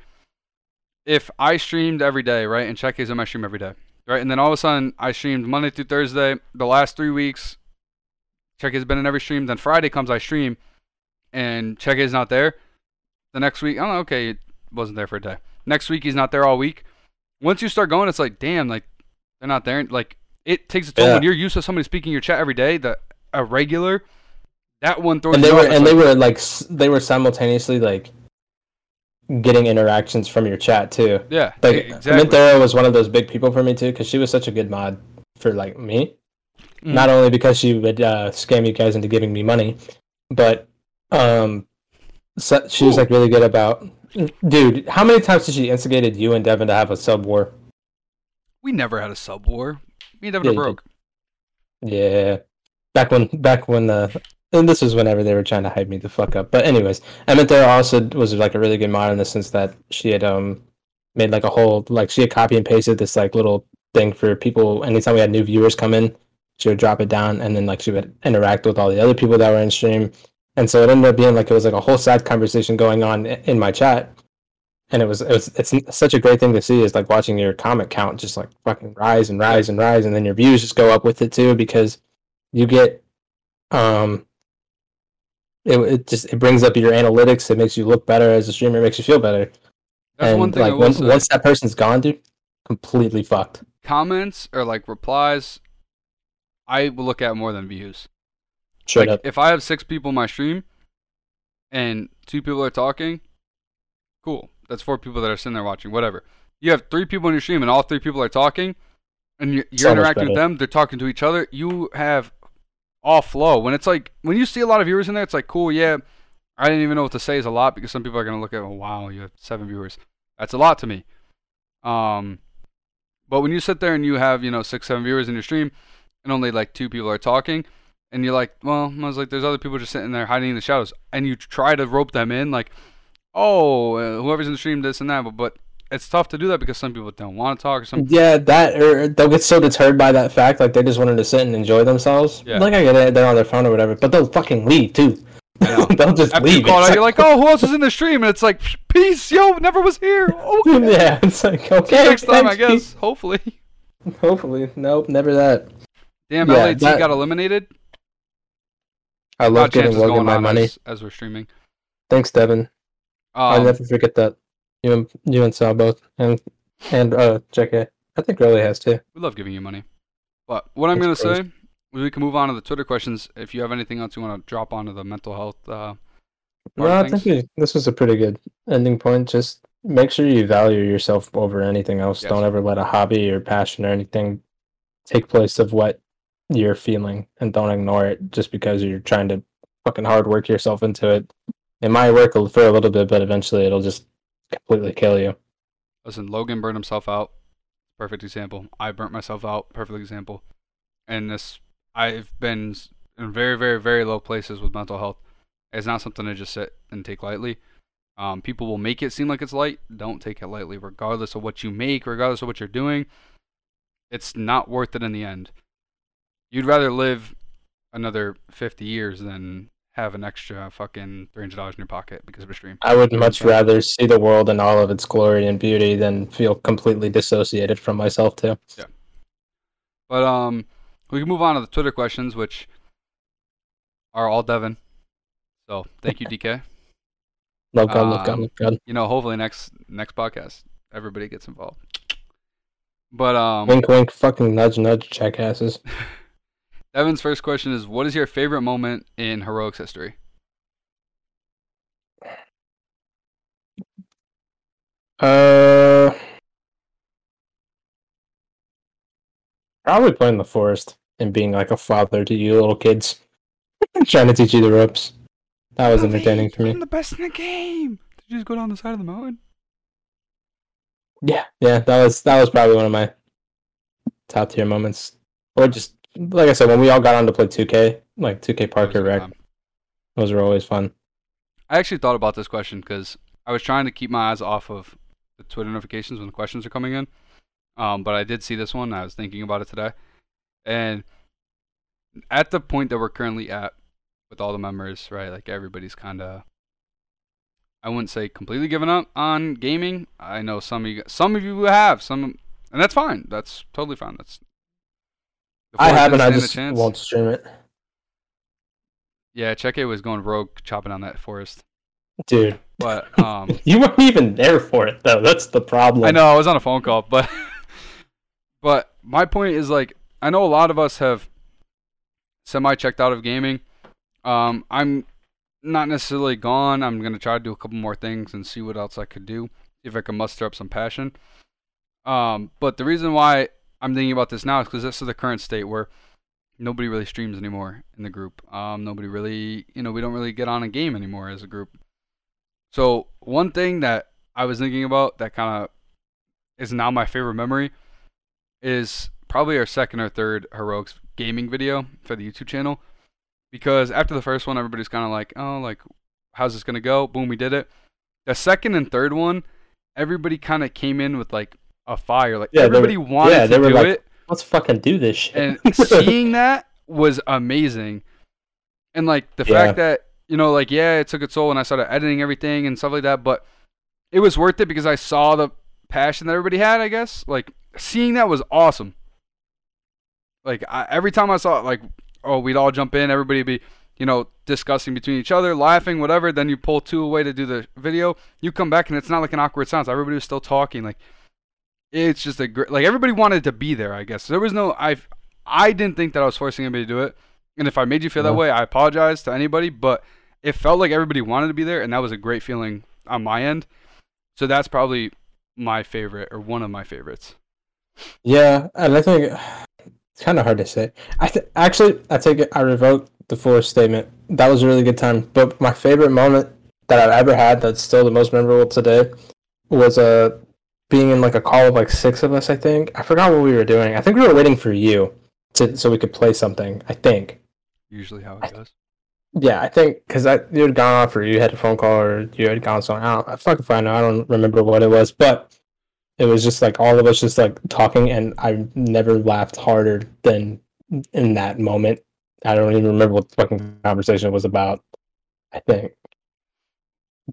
if I streamed every day, right, and check is in my stream every day, right, and then all of a sudden I streamed Monday through Thursday, the last three weeks, check has been in every stream. Then Friday comes, I stream, and check is not there. The next week, oh, okay, it wasn't there for a day. Next week he's not there all week. Once you start going, it's like, damn, like they're not there. Like it takes a toll Yeah. when you're used to somebody speaking your chat every day. That a regular, that one throws and they were and they like, were like they were simultaneously like getting interactions from your chat too yeah, like exactly. Minthera was one of those big people for me too because she was such a good mod for like me Mhm. not only because she would uh, scam you guys into giving me money but um so she was like really good about dude how many times did she instigated you and devin to have a sub war? We never had a sub war. Me and Devin Yeah, are broke. yeah. Back when back when uh and this was whenever they were trying to hype me the fuck up. But anyways Minthera also was like a really good mod in the sense that she had um made like a whole like she had copy and pasted this like little thing for people. Anytime we had new viewers come in she would drop it down and then like she would interact with all the other people that were in stream and so it ended up being like it was like a whole side conversation going on in my chat and it was it was it's such a great thing to see is like watching your comment count just like fucking rise and rise and rise and then your views just go up with it too because you get um it, it just it brings up your analytics it makes you look better as a streamer it makes you feel better That's and one thing like say. once that person's gone dude completely fucked Comments or like replies, I will look at more than views. Straight like up if I have six people in my stream and two people are talking, cool. That's four people that are sitting there watching. Whatever. You have three people in your stream and all three people are talking, and you're, you're interacting with them. They're talking to each other. You have all flow. When it's like when you see a lot of viewers in there, it's like cool. Yeah, I didn't even know what to say is a lot because some people are gonna look at, oh, wow, you have seven viewers. That's a lot to me. Um, but when you sit there and you have you know six, seven viewers in your stream, and only like two people are talking, and you're like, well, I was like, there's other people just sitting there hiding in the shadows, and you try to rope them in, like, oh, uh, whoever's in the stream, this and that, but, but it's tough to do that because some people don't want to talk or some. yeah that or they'll get so deterred by that fact like they just wanted to sit and enjoy themselves Yeah. like i get it they're on their phone or whatever but they'll fucking leave too they'll just After you leave call It's out, you're like, oh, who else is in the stream? And it's like, peace, yo, never was here. Okay. yeah it's like okay next time, I guess. Hopefully. hopefully nope never that Damn, Yeah, LAT that- got eliminated. I love getting logan my money as, as we're streaming. thanks devin I'll Um, never forget that. You and you and Sal both, and and uh, JK. I think Riley has too. we love giving you money. But what I'm gonna say, we can move on to the Twitter questions. If you have anything else you want to drop onto the mental health, uh, No, I think we, this was a pretty good ending point. Just make sure you value yourself over anything else. Yes. Don't ever let a hobby or passion or anything take place of what you're feeling, and don't ignore it just because you're trying to fucking hard work yourself into it. It might work for a little bit, but eventually it'll just completely kill you. Listen, Logan burned himself out. Perfect example. I burnt myself out. Perfect example. And this, I've been in very, very, very low places with mental health. It's not something to just sit and take lightly. Um, people will make it seem like it's light. Don't take it lightly, regardless of what you make, regardless of what you're doing. It's not worth it in the end. You'd rather live another 50 years than have an extra fucking $300 in your pocket because of a stream. I would much rather see the world in all of its glory and beauty than feel completely dissociated from myself too. Yeah. But um, we can move on to the Twitter questions, which are all Devin. So thank you, DK. Love God, love God, Um, love God. You know, hopefully next next podcast, everybody gets involved. But um, Wink, wink, fucking nudge, nudge, jackasses. Devin's first question is, what is your favorite moment in heroics history? Uh, probably playing the forest and being like a father to you little kids, trying to teach you the ropes. That was entertaining for me. I'm the best in the game. Did you just go down the side of the mountain? Yeah, yeah, that was that was probably one of my top tier moments. Or just like I said, when we all got on to play 2K, like 2K That was a Parker Rec, time. those were always fun. I actually thought about this question because I was trying to keep my eyes off of the Twitter notifications when the questions are coming in. Um, but I did see this one. I was thinking about it today, and at the point that we're currently at with all the members, right? Like everybody's kind of, I wouldn't say completely given up on gaming. I know some of you, some of you have some, and that's fine. That's totally fine. That's I haven't. I just won't stream it, Yeah, Check was going rogue, chopping on that forest. dude. But um, You weren't even there for it though. That's the problem. I know I was on a phone call, but but my point is like I know a lot of us have semi checked out of gaming. Um, I'm not necessarily gone. I'm gonna try to do a couple more things and see what else I could do. If I can muster up some passion. Um, but the reason why I'm thinking about this now because this is the current state where nobody really streams anymore in the group. Um, nobody really, you know, we don't really get on a game anymore as a group. So one thing that I was thinking about that kind of is now my favorite memory is probably our second or third heroics gaming video for the YouTube channel because after the first one everybody's kind of like oh like how's this gonna go boom we did it the second and third one everybody kind of came in with like a fire like Yeah, they were- everybody wanted yeah, to do like, it Let's fucking do this shit. and seeing that was amazing and like the Yeah. fact that you know like yeah it took its toll and i started editing everything and stuff like that but it was worth it because i saw the passion that everybody had i guess like seeing that was awesome like I, every time i saw it like oh, we'd all jump in, everybody be, you know, discussing between each other, laughing, whatever. Then you pull two away to do the video. You come back and it's not like an awkward silence. Everybody was still talking. Like it's just a great. Like everybody wanted to be there. I guess there was no. I I didn't think that I was forcing anybody to do it. And if I made you feel that way, I apologize to anybody. But it felt like everybody wanted to be there, and that was a great feeling on my end. So that's probably my favorite or one of my favorites. Yeah, and I think it's kind of hard to say. I th- actually, I take it. I revoke the forced statement. That was a really good time. But my favorite moment that I've ever had, that's still the most memorable today, was uh being in like a call of like six of us. I think I forgot what we were doing. I think we were waiting for you to so we could play something. I think. Usually how I- it goes. Yeah, I think because you had gone off or you had a phone call or you had gone somewhere. I don't. I fucking find out. I don't remember what it was, but it was just like all of us just like talking, and I never laughed harder than in that moment. I don't even remember what the fucking conversation was about. I think,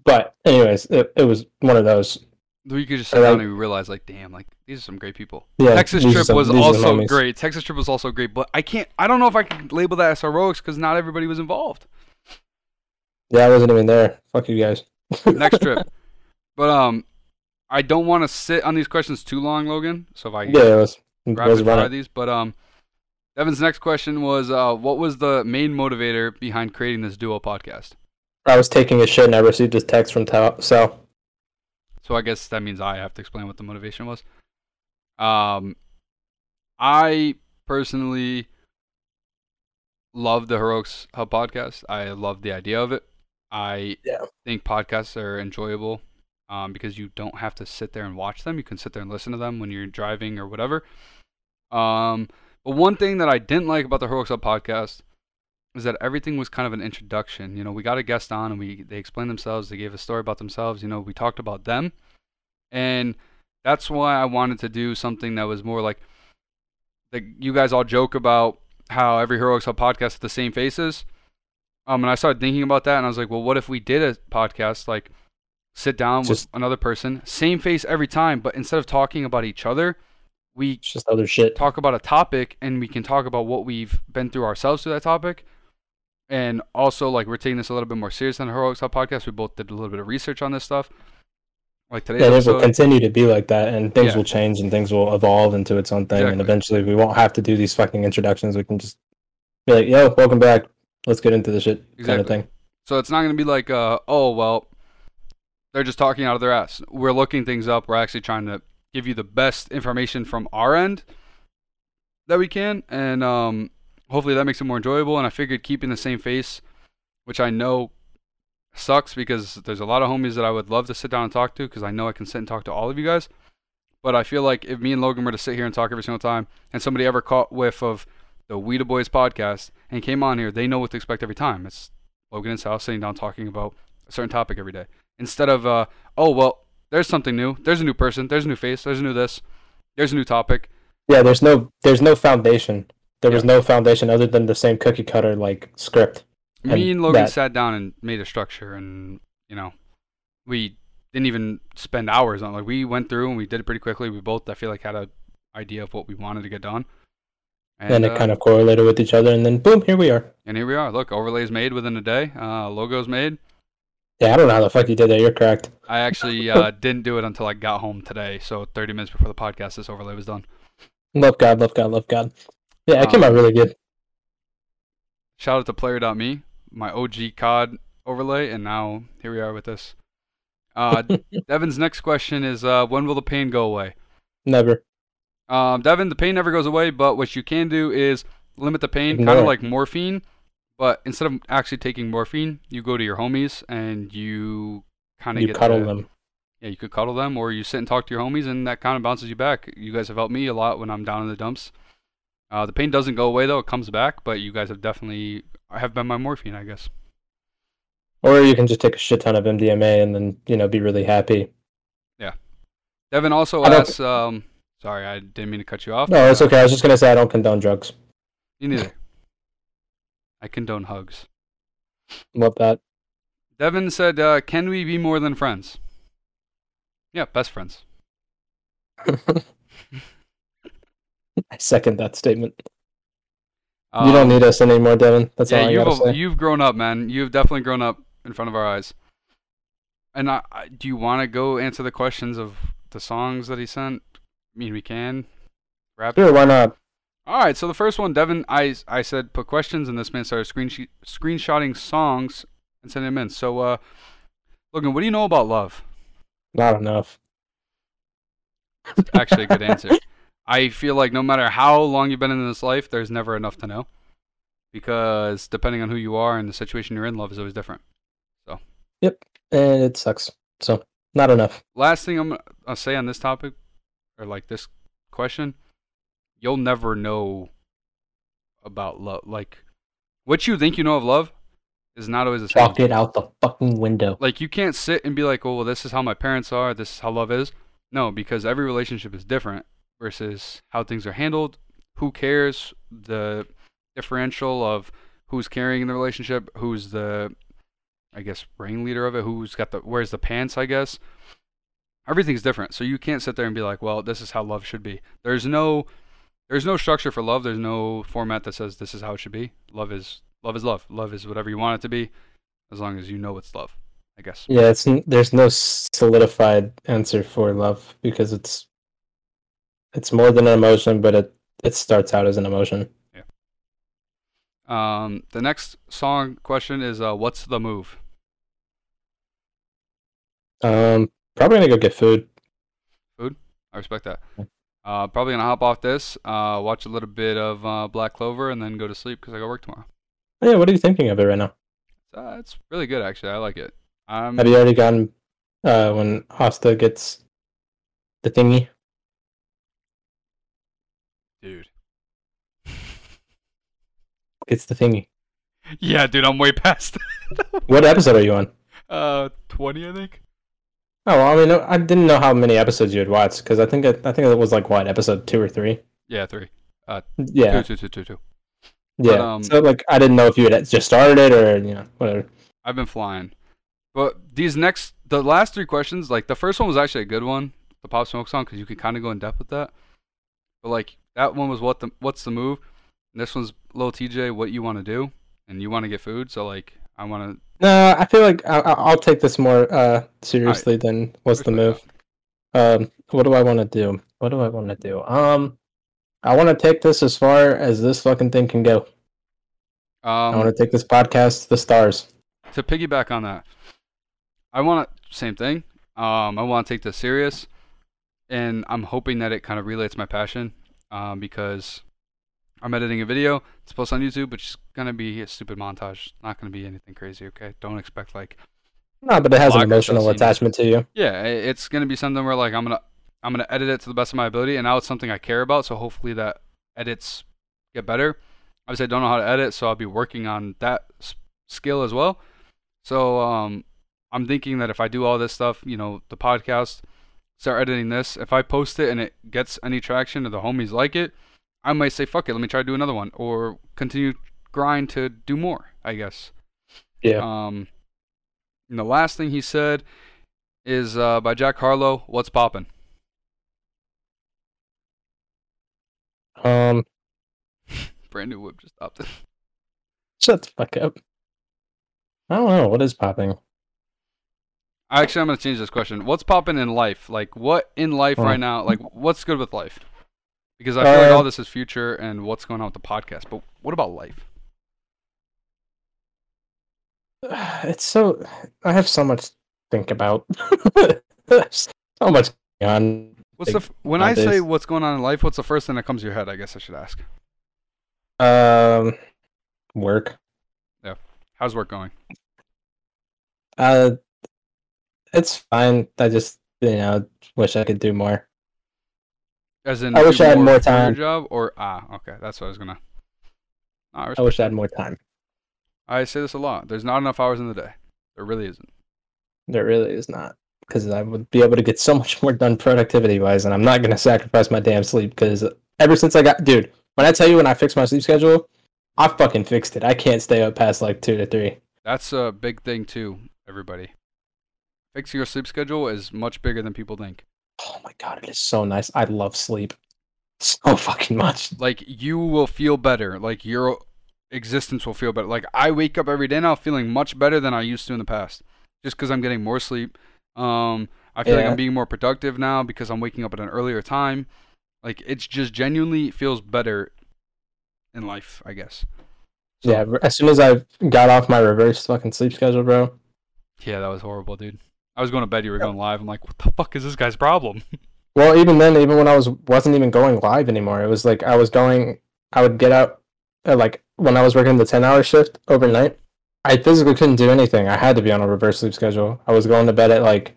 but anyways, it, it was one of those. We could just I sit down like- and we realize, like, damn, like these are some great people. Yeah, Texas trip some- was these are the also great. Texas trip was also great, but I can't. I don't know if I can label that as heroics because not everybody was involved. Yeah, I wasn't even there. Fuck you guys. Next trip, but um, I don't want to sit on these questions too long, Logan. So if I Yeah, it was. Rapid fire these, but um, Evan's next question was, uh, what was the main motivator behind creating this duo podcast? I was taking a shit and I received a text from Sal. So I guess that means I have to explain what the motivation was. Um, I personally love the Heroics Hub podcast. I love the idea of it. I Yeah. think podcasts are enjoyable um, because you don't have to sit there and watch them. You can sit there and listen to them when you're driving or whatever. Um, but one thing that I didn't like about the Heroics Hub podcast is that everything was kind of an introduction. You know, we got a guest on and we they explained themselves, they gave a story about themselves. You know, we talked about them, and that's why I wanted to do something that was more like, like you guys all joke about how every Heroics Hub podcast has the same faces. Um, and I started thinking about that, and I was like, well, what if we did a podcast like sit down Just- with another person, same face every time, but instead of talking about each other, we just other shit. talk about a topic and we can talk about what we've been through ourselves through that topic. And also, like, we're taking this a little bit more serious than the Heroics Hub podcast. We both did a little bit of research on this stuff. Like today's And it will continue to be like that, and things Yeah. will change and things will evolve into its own thing, and eventually we won't have to do these fucking introductions. We can just be like, "Yo, welcome back. Let's get into the shit," kind of thing. So it's not going to be like, uh, oh, well, they're just talking out of their ass. We're looking things up. We're actually trying to give you the best information from our end that we can. And um, hopefully that makes it more enjoyable. And I figured keeping the same face, which I know sucks because there's a lot of homies that I would love to sit down and talk to because I know I can sit and talk to all of you guys. But I feel like if me and Logan were to sit here and talk every single time, and somebody ever caught whiff of the We the Boys podcast and came on here, they know what to expect every time. It's Logan and Sal sitting down talking about a certain topic every day. Instead of, uh, oh, well, there's something new. There's a new person. There's a new face. There's a new this. There's a new topic. Yeah, there's no, there's no foundation. There was no foundation other than the same cookie cutter like script. Me And and Logan that- sat down and made a structure, and, you know, we didn't even spend hours on it. Like, we went through and we did it pretty quickly. We both, I feel like, had a idea of what we wanted to get done. And, it uh, kind of correlated with each other, and then boom, here we are. and here we are. Look, overlays made within a day. Uh, logos made. Yeah, I don't know how the fuck you did that. You're correct. I actually uh, didn't do it until I got home today. So 30 minutes before the podcast, this overlay was done. Love God, love God, love God. Yeah, it came Um, out really good. Shout out to Player.me, my OG COD overlay, and now here we are with this. Uh, Devin's next question is uh, when will the pain go away? Never. Um, Devin, the pain never goes away, but what you can do is limit the pain, kind of like morphine. But instead of actually taking morphine, you go to your homies and you kind of You get cuddle the- them. Yeah, you could cuddle them, or you sit and talk to your homies, and that kind of bounces you back. You guys have helped me a lot when I'm down in the dumps. Uh, the pain doesn't go away though; it comes back. But you guys have definitely have been my morphine, I guess. Or you can just take a shit ton of MDMA and then, you know, be really happy. Yeah. Devin also asks. Um, sorry, I didn't mean to cut you off. No, it's okay. I was just gonna say I don't condone drugs. You neither. I condone hugs. Love that. Devin said, uh, "Can we be more than friends?" Yeah, best friends. I second that statement. you don't Um, need us anymore, Devin. That's yeah, all I you've gotta say. you've grown up, man. You've definitely grown up in front of our eyes. And I, I, do you want to go answer the questions of the songs that he sent? I mean, we can. Rap. Sure, why not? All right. So the first one, Devin, I I said put questions, and this man started screen screenshotting songs and sending them in. So, uh, Logan, what do you know about love? Not enough. Actually, a good answer. I feel like no matter how long you've been in this life, there's never enough to know, because depending on who you are and the situation you're in, love is always different. So. Yep. And it sucks. So not enough. last thing I'm gonna say on this topic, or like this question, you'll never know about love. Like, what you think you know of love is not always the same. Chalk it out the fucking window. Like, you can't sit and be like, oh, well, this is how my parents are, this is how love is. No, because every relationship is different versus how things are handled. Who cares? The differential of who's carrying the relationship, who's the, I guess, ringleader of it, who's got the, where's the pants, I guess. Everything's different. So you can't sit there and be like, well, this is how love should be. There's no, there's no structure for love. There's no format that says this is how it should be. Love is, love is love. Love is whatever you want it to be, as long as you know it's love. I guess. Yeah, it's there's no solidified answer for love because it's it's more than an emotion, but it it starts out as an emotion. Yeah. Um, the next song question is, uh, what's the move? Um, probably gonna go get food. Food. I respect that. Uh, probably gonna hop off this, uh, watch a little bit of uh, Black Clover, and then go to sleep because I got work tomorrow. Oh, yeah, what are you thinking of it right now? Uh, it's really good, actually. I like it. Um, Have you already gotten uh when Asta gets the thingy? Dude. Gets the thingy. Yeah, dude, I'm way past. What episode are you on? uh, twenty, I think. Oh, well, I mean, I didn't know how many episodes you had watched because I think it, I think it was like what episode two or three. Yeah, three. Uh, Yeah, Two, two, two, two, two. yeah. um, so like, I didn't know if you had just started it or you know whatever. I've been flying. But these next, the last three questions, like the first one was actually a good one, the Pop Smoke song, because you could kind of go in depth with that. But like that one was what the what's the move, and this one's Lil Tjay, what you want to do, and you want to get food. So like I want to. No, I feel like I, I- I'll take this more uh seriously than what's the move. Um, what do I want to do? What do I want to do? Um, I want to take this as far as this fucking thing can go. I Um, want to take this podcast to the stars. to piggyback on that, I want to same thing. Um, I want to take this serious, and I'm hoping that it kind of relates my passion. Um, because I'm editing a video. It's posted on YouTube, which is gonna be a stupid montage. Not gonna be anything crazy. Okay, don't expect like No, but it has an emotional attachment to you. yeah, it's gonna be something where like I'm gonna I'm gonna edit it to the best of my ability, and now it's something I care about. So hopefully that edits get better. Obviously, I don't know how to edit, so I'll be working on that s- skill as well. So um, I'm thinking that if I do all this stuff, you know, the podcast, start editing this, if I post it and it gets any traction or the homies like it, I might say fuck it, let me try to do another one or continue grind to do more. I guess. Yeah. Um, and the last thing he said is uh, by Jack Harlow. What's poppin'? Um, Brand new whip just popped it. shut the fuck up. I don't know what is popping. Actually, I'm gonna change this question. What's popping in life? Like, what in life right now? Like, what's good with life? Because I feel like Uh, all this is future and what's going on with the podcast. But what about life? It's so I have so much to think about. So much going on. What's the f- when I say what's going on in life? What's the first thing that comes to your head? I guess I should ask. Um, work. Yeah. How's work going? Uh, it's fine. I just you know wish I could do more. As in, I wish I had more time. Job or ah, okay, that's what I was gonna. I, I wish I had more time. I say this a lot. There's not enough hours in the day. There really isn't. There really is not because I would be able to get so much more done productivity wise, and I'm not gonna sacrifice my damn sleep because ever since I got dude, when I tell you when I fixed my sleep schedule, I fucking fixed it. I can't stay up past like two to three. That's a big thing too, everybody. Fixing your sleep schedule is much bigger than people think. Oh my god, it is so nice. I love sleep. so fucking much. Like you will feel better. Like your existence will feel better. Like I wake up every day now feeling much better than I used to in the past, just because I'm getting more sleep. Um, I feel like I'm being more productive now because I'm waking up at an earlier time. Like it's just genuinely feels better in life, I guess. So- yeah, as soon as I got off my reverse fucking sleep schedule, bro. Yeah, that was horrible, dude. I was going to bed. You were going live. I'm like, what the fuck is this guy's problem? Well, even then, even when I was wasn't even going live anymore, it was like I was going. I would get out, uh, like when I was working the ten hour shift overnight. I physically couldn't do anything. I had to be on a reverse sleep schedule. I was going to bed at like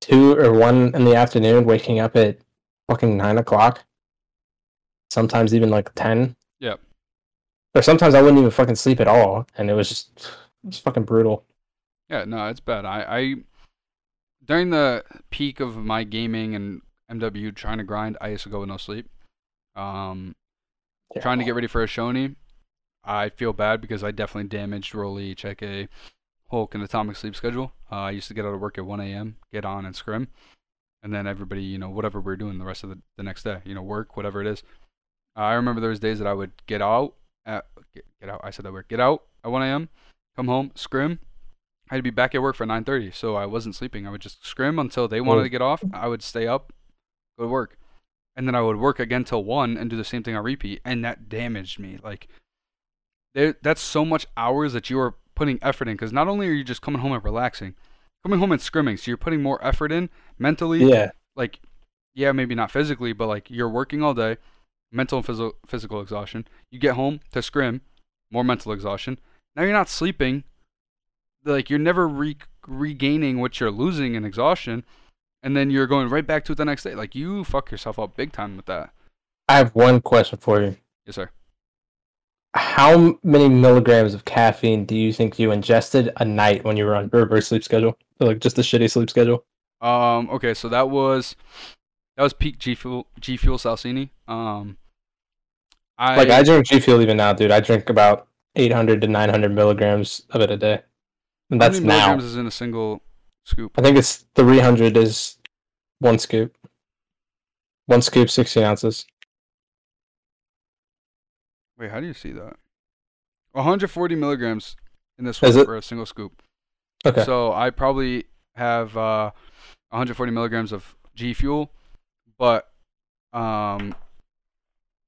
two or one in the afternoon, waking up at fucking nine o'clock. Sometimes even like ten. Yep. Or sometimes I wouldn't even fucking sleep at all, and it was just it was fucking brutal. Yeah, no, it's bad. I, I during the peak of my gaming and MW trying to grind, I used to go with no sleep. Um, Yeah. trying to get ready for a Shoney, I feel bad because I definitely damaged Rolly, Check A, Hulk, and Atomic sleep schedule. Uh, I used to get out of work at 1 a.m., get on and scrim, and then everybody, you know, whatever we're doing the rest of the, the next day, you know, work, whatever it is. Uh, I remember there was days that I would get out at get, get out. I said that word. Get out at 1 a.m., come home, scrim, I had to be back at work for 9:30, so I wasn't sleeping. I would just scrim until they wanted to get off. I would stay up, go to work, and then I would work again till one and do the same thing on repeat, and that damaged me. Like, there, that's so much hours that you are putting effort in. Because not only are you just coming home and relaxing, coming home and scrimming, so you're putting more effort in mentally. Yeah, Like, yeah, maybe not physically, but like you're working all day, mental and physical physical exhaustion. You get home to scrim, more mental exhaustion. Now you're not sleeping like you're never re- regaining what you're losing in exhaustion and then you're going right back to it the next day like you fuck yourself up big time with that I have one question for you. yes sir How many milligrams of caffeine do you think you ingested a night when you were on reverse sleep schedule? Or, Like just a shitty sleep schedule? um okay so that was that was peak g fuel g fuel salsini um i like I drink G Fuel even now, dude. I drink about 800 to 900 milligrams of it a day. And how that's many now. milligrams is in a single scoop I think it's 300 is one scoop. One scoop, 16 ounces. wait how do you see that 140 milligrams in this Is one it? for a single scoop Okay. So I probably have uh, 140 milligrams of G Fuel, but um,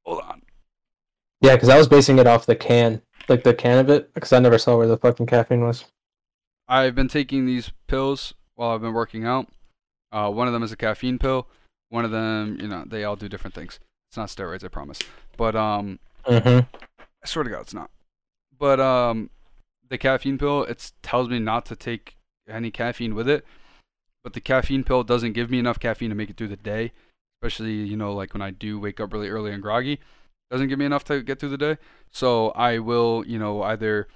hold on. yeah, because I was basing it off the can, like the can of it, because I never saw where the fucking caffeine was. I've been taking these pills while I've been working out. Uh, one of them is a caffeine pill. One of them, you know, they all do different things. It's not steroids, I promise. But um, Mm-hmm. I swear to God, it's not. But um, the caffeine pill, it tells me not to take any caffeine with it. But the caffeine pill doesn't give me enough caffeine to make it through the day, especially you know like when I do wake up really early and groggy. Doesn't give me enough to get through the day. So I will, you know, either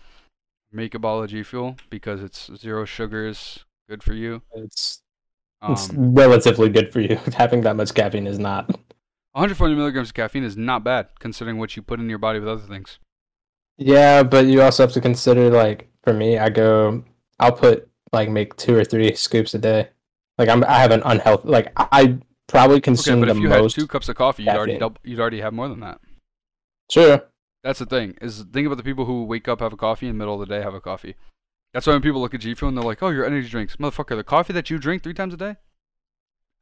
make a bottle of G Fuel because it's zero sugars, good for you. It's Um, it's relatively good for you. Having that much caffeine is not. 140 milligrams of caffeine is not bad considering what you put in your body with other things. Yeah, but you also have to consider like for me, I go, I'll put like make two or three scoops a day. Like I'm, I have an unhealthy. Like I probably consume Okay, but the if you most. had two cups of coffee, you'd already double, you'd already have more than that. Sure. That's the thing. Is think about the people who wake up, have a coffee, in the middle of the day have a coffee. That's why when people look at G Fuel and they're like, "Oh, your energy drinks, motherfucker." The coffee that you drink three times a day.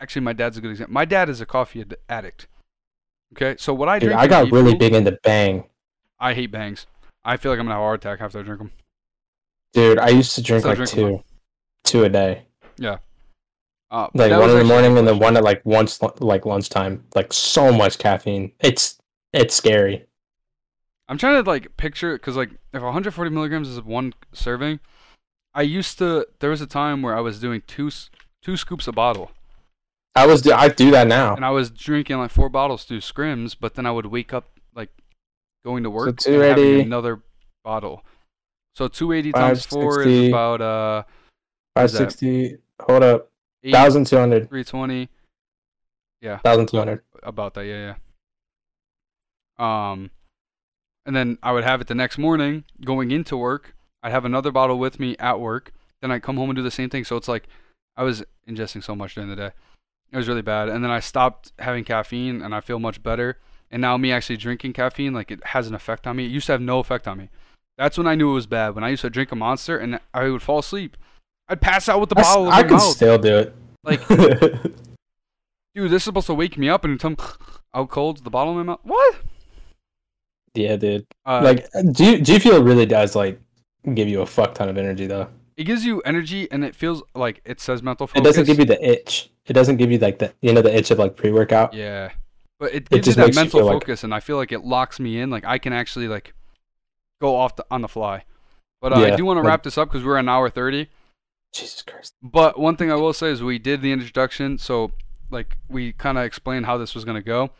Actually, my dad's a good example. My dad is a coffee ad- addict. Okay, so what I Dude, drink, I got really Fuel- big into Bang. I hate bangs. I feel like I'm gonna have a heart attack after I drink them. Dude, I used to drink like drink two, two a day. Yeah. Uh, Like one in the morning and then one at like once like lunchtime. Like so much caffeine. It's it's scary. I'm trying to like picture because like if 140 milligrams is one serving, I used to. There was a time where I was doing two two scoops a bottle. I was do I do that now. and I was drinking like four bottles through scrims, but then I would wake up like going to work and 280 having another bottle. So 280 times four is about uh Five is that? sixty. Hold Yeah. eight, Thousand two hundred. 320 Thousand two hundred. about that. Yeah, yeah. Um, and then I would have it the next morning going into work. I'd have another bottle with me at work. Then I'd come home and do the same thing. So it's like I was ingesting so much during the day. It was really bad. And then I stopped having caffeine and I feel much better. And now me actually drinking caffeine, like it has an effect on me. It used to have no effect on me. That's when I knew it was bad. When I used to drink a monster and I would fall asleep. I'd pass out with the I, bottle I my can mouth. still do it. Like, dude, this is supposed to wake me up and tell me out cold, the bottle in my mouth. What? Yeah, dude. Uh, like, G G Fuel really does like give you a fuck ton of energy though. it gives you energy and it feels like it says mental focus. It doesn't give you the itch. It doesn't give you like the you know the itch of like pre workout. Yeah. But it It gives you just that makes you mental feel like- focus and I feel like it locks me in. Like I can actually like go off the, on the fly. But uh, I do want to like- wrap this up because we're an hour 30. Jesus Christ. But one thing I will say is we did the introduction, so like we kind of explained how this was gonna go.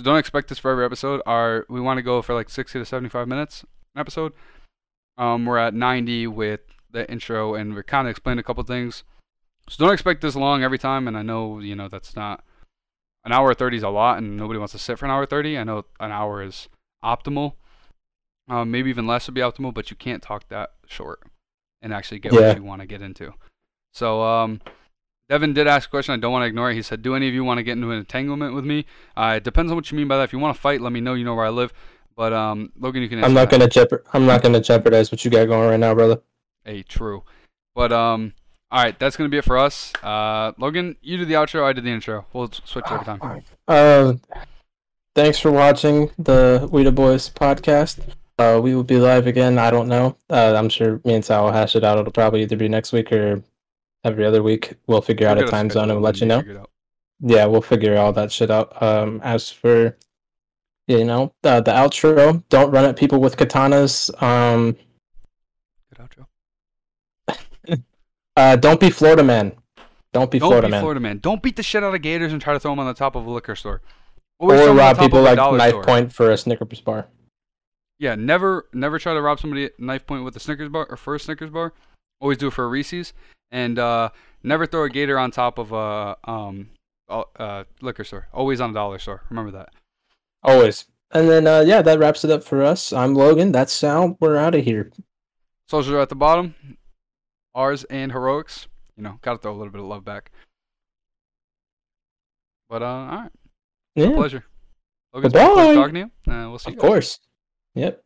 So don't expect this for every episode. Our we want to go for like 60 to 75 minutes an episode. Um, we're at 90 with the intro, and we kind of explained a couple things. So don't expect this long every time. And I know you know that's not an hour 30 is a lot, and nobody wants to sit for an hour 30. I know an hour is optimal. Um, maybe even less would be optimal, but you can't talk that short and actually get Yeah. what you want to get into. So, um, Devin did ask a question. I don't want to ignore it. He said, "Do any of you want to get into an entanglement with me?" Uh, it depends on what you mean by that. If you want to fight, let me know. You know where I live. But um, Logan, you can. I'm not that. gonna jeopard. I'm not gonna jeopardize what you got going right now, brother. Hey, true. But um, all right, that's gonna be it for us. Uh, Logan, you did the outro. I did the intro. We'll switch every time. Uh, thanks for watching the We the Boys podcast. Uh, we will be live again. I don't know. Uh, I'm sure me and Sal will hash it out. It'll probably either be next week or every other week. We'll figure out We'll a time zone and let you know. out. Yeah, we'll figure all that shit out. Um, as for you know uh, the outro, don't run at people with katanas. Um, Good outro. uh, don't be Florida man. Don't be Don't Florida be man. Florida man. Don't beat the shit out of gators and try to throw them on the top of a liquor store. Always Or rob people like knife store. point for a Snickers bar. Yeah, never never try to rob somebody at knife point with a Snickers bar or for a Snickers bar. Always do it for a Reese's, and uh, never throw a gator on top of a um uh, uh, liquor store. Always on a dollar store. Remember that. Always. And then uh, yeah, that wraps it up for us. I'm Logan. That's Sal. We're out of here. Socials are at the bottom. Ours and heroics. You know, gotta throw a little bit of love back. But uh, all right, Yeah, pleasure. Logan, it's been a pleasure talking to you. Uh, we'll see. of you guys. course. Yep.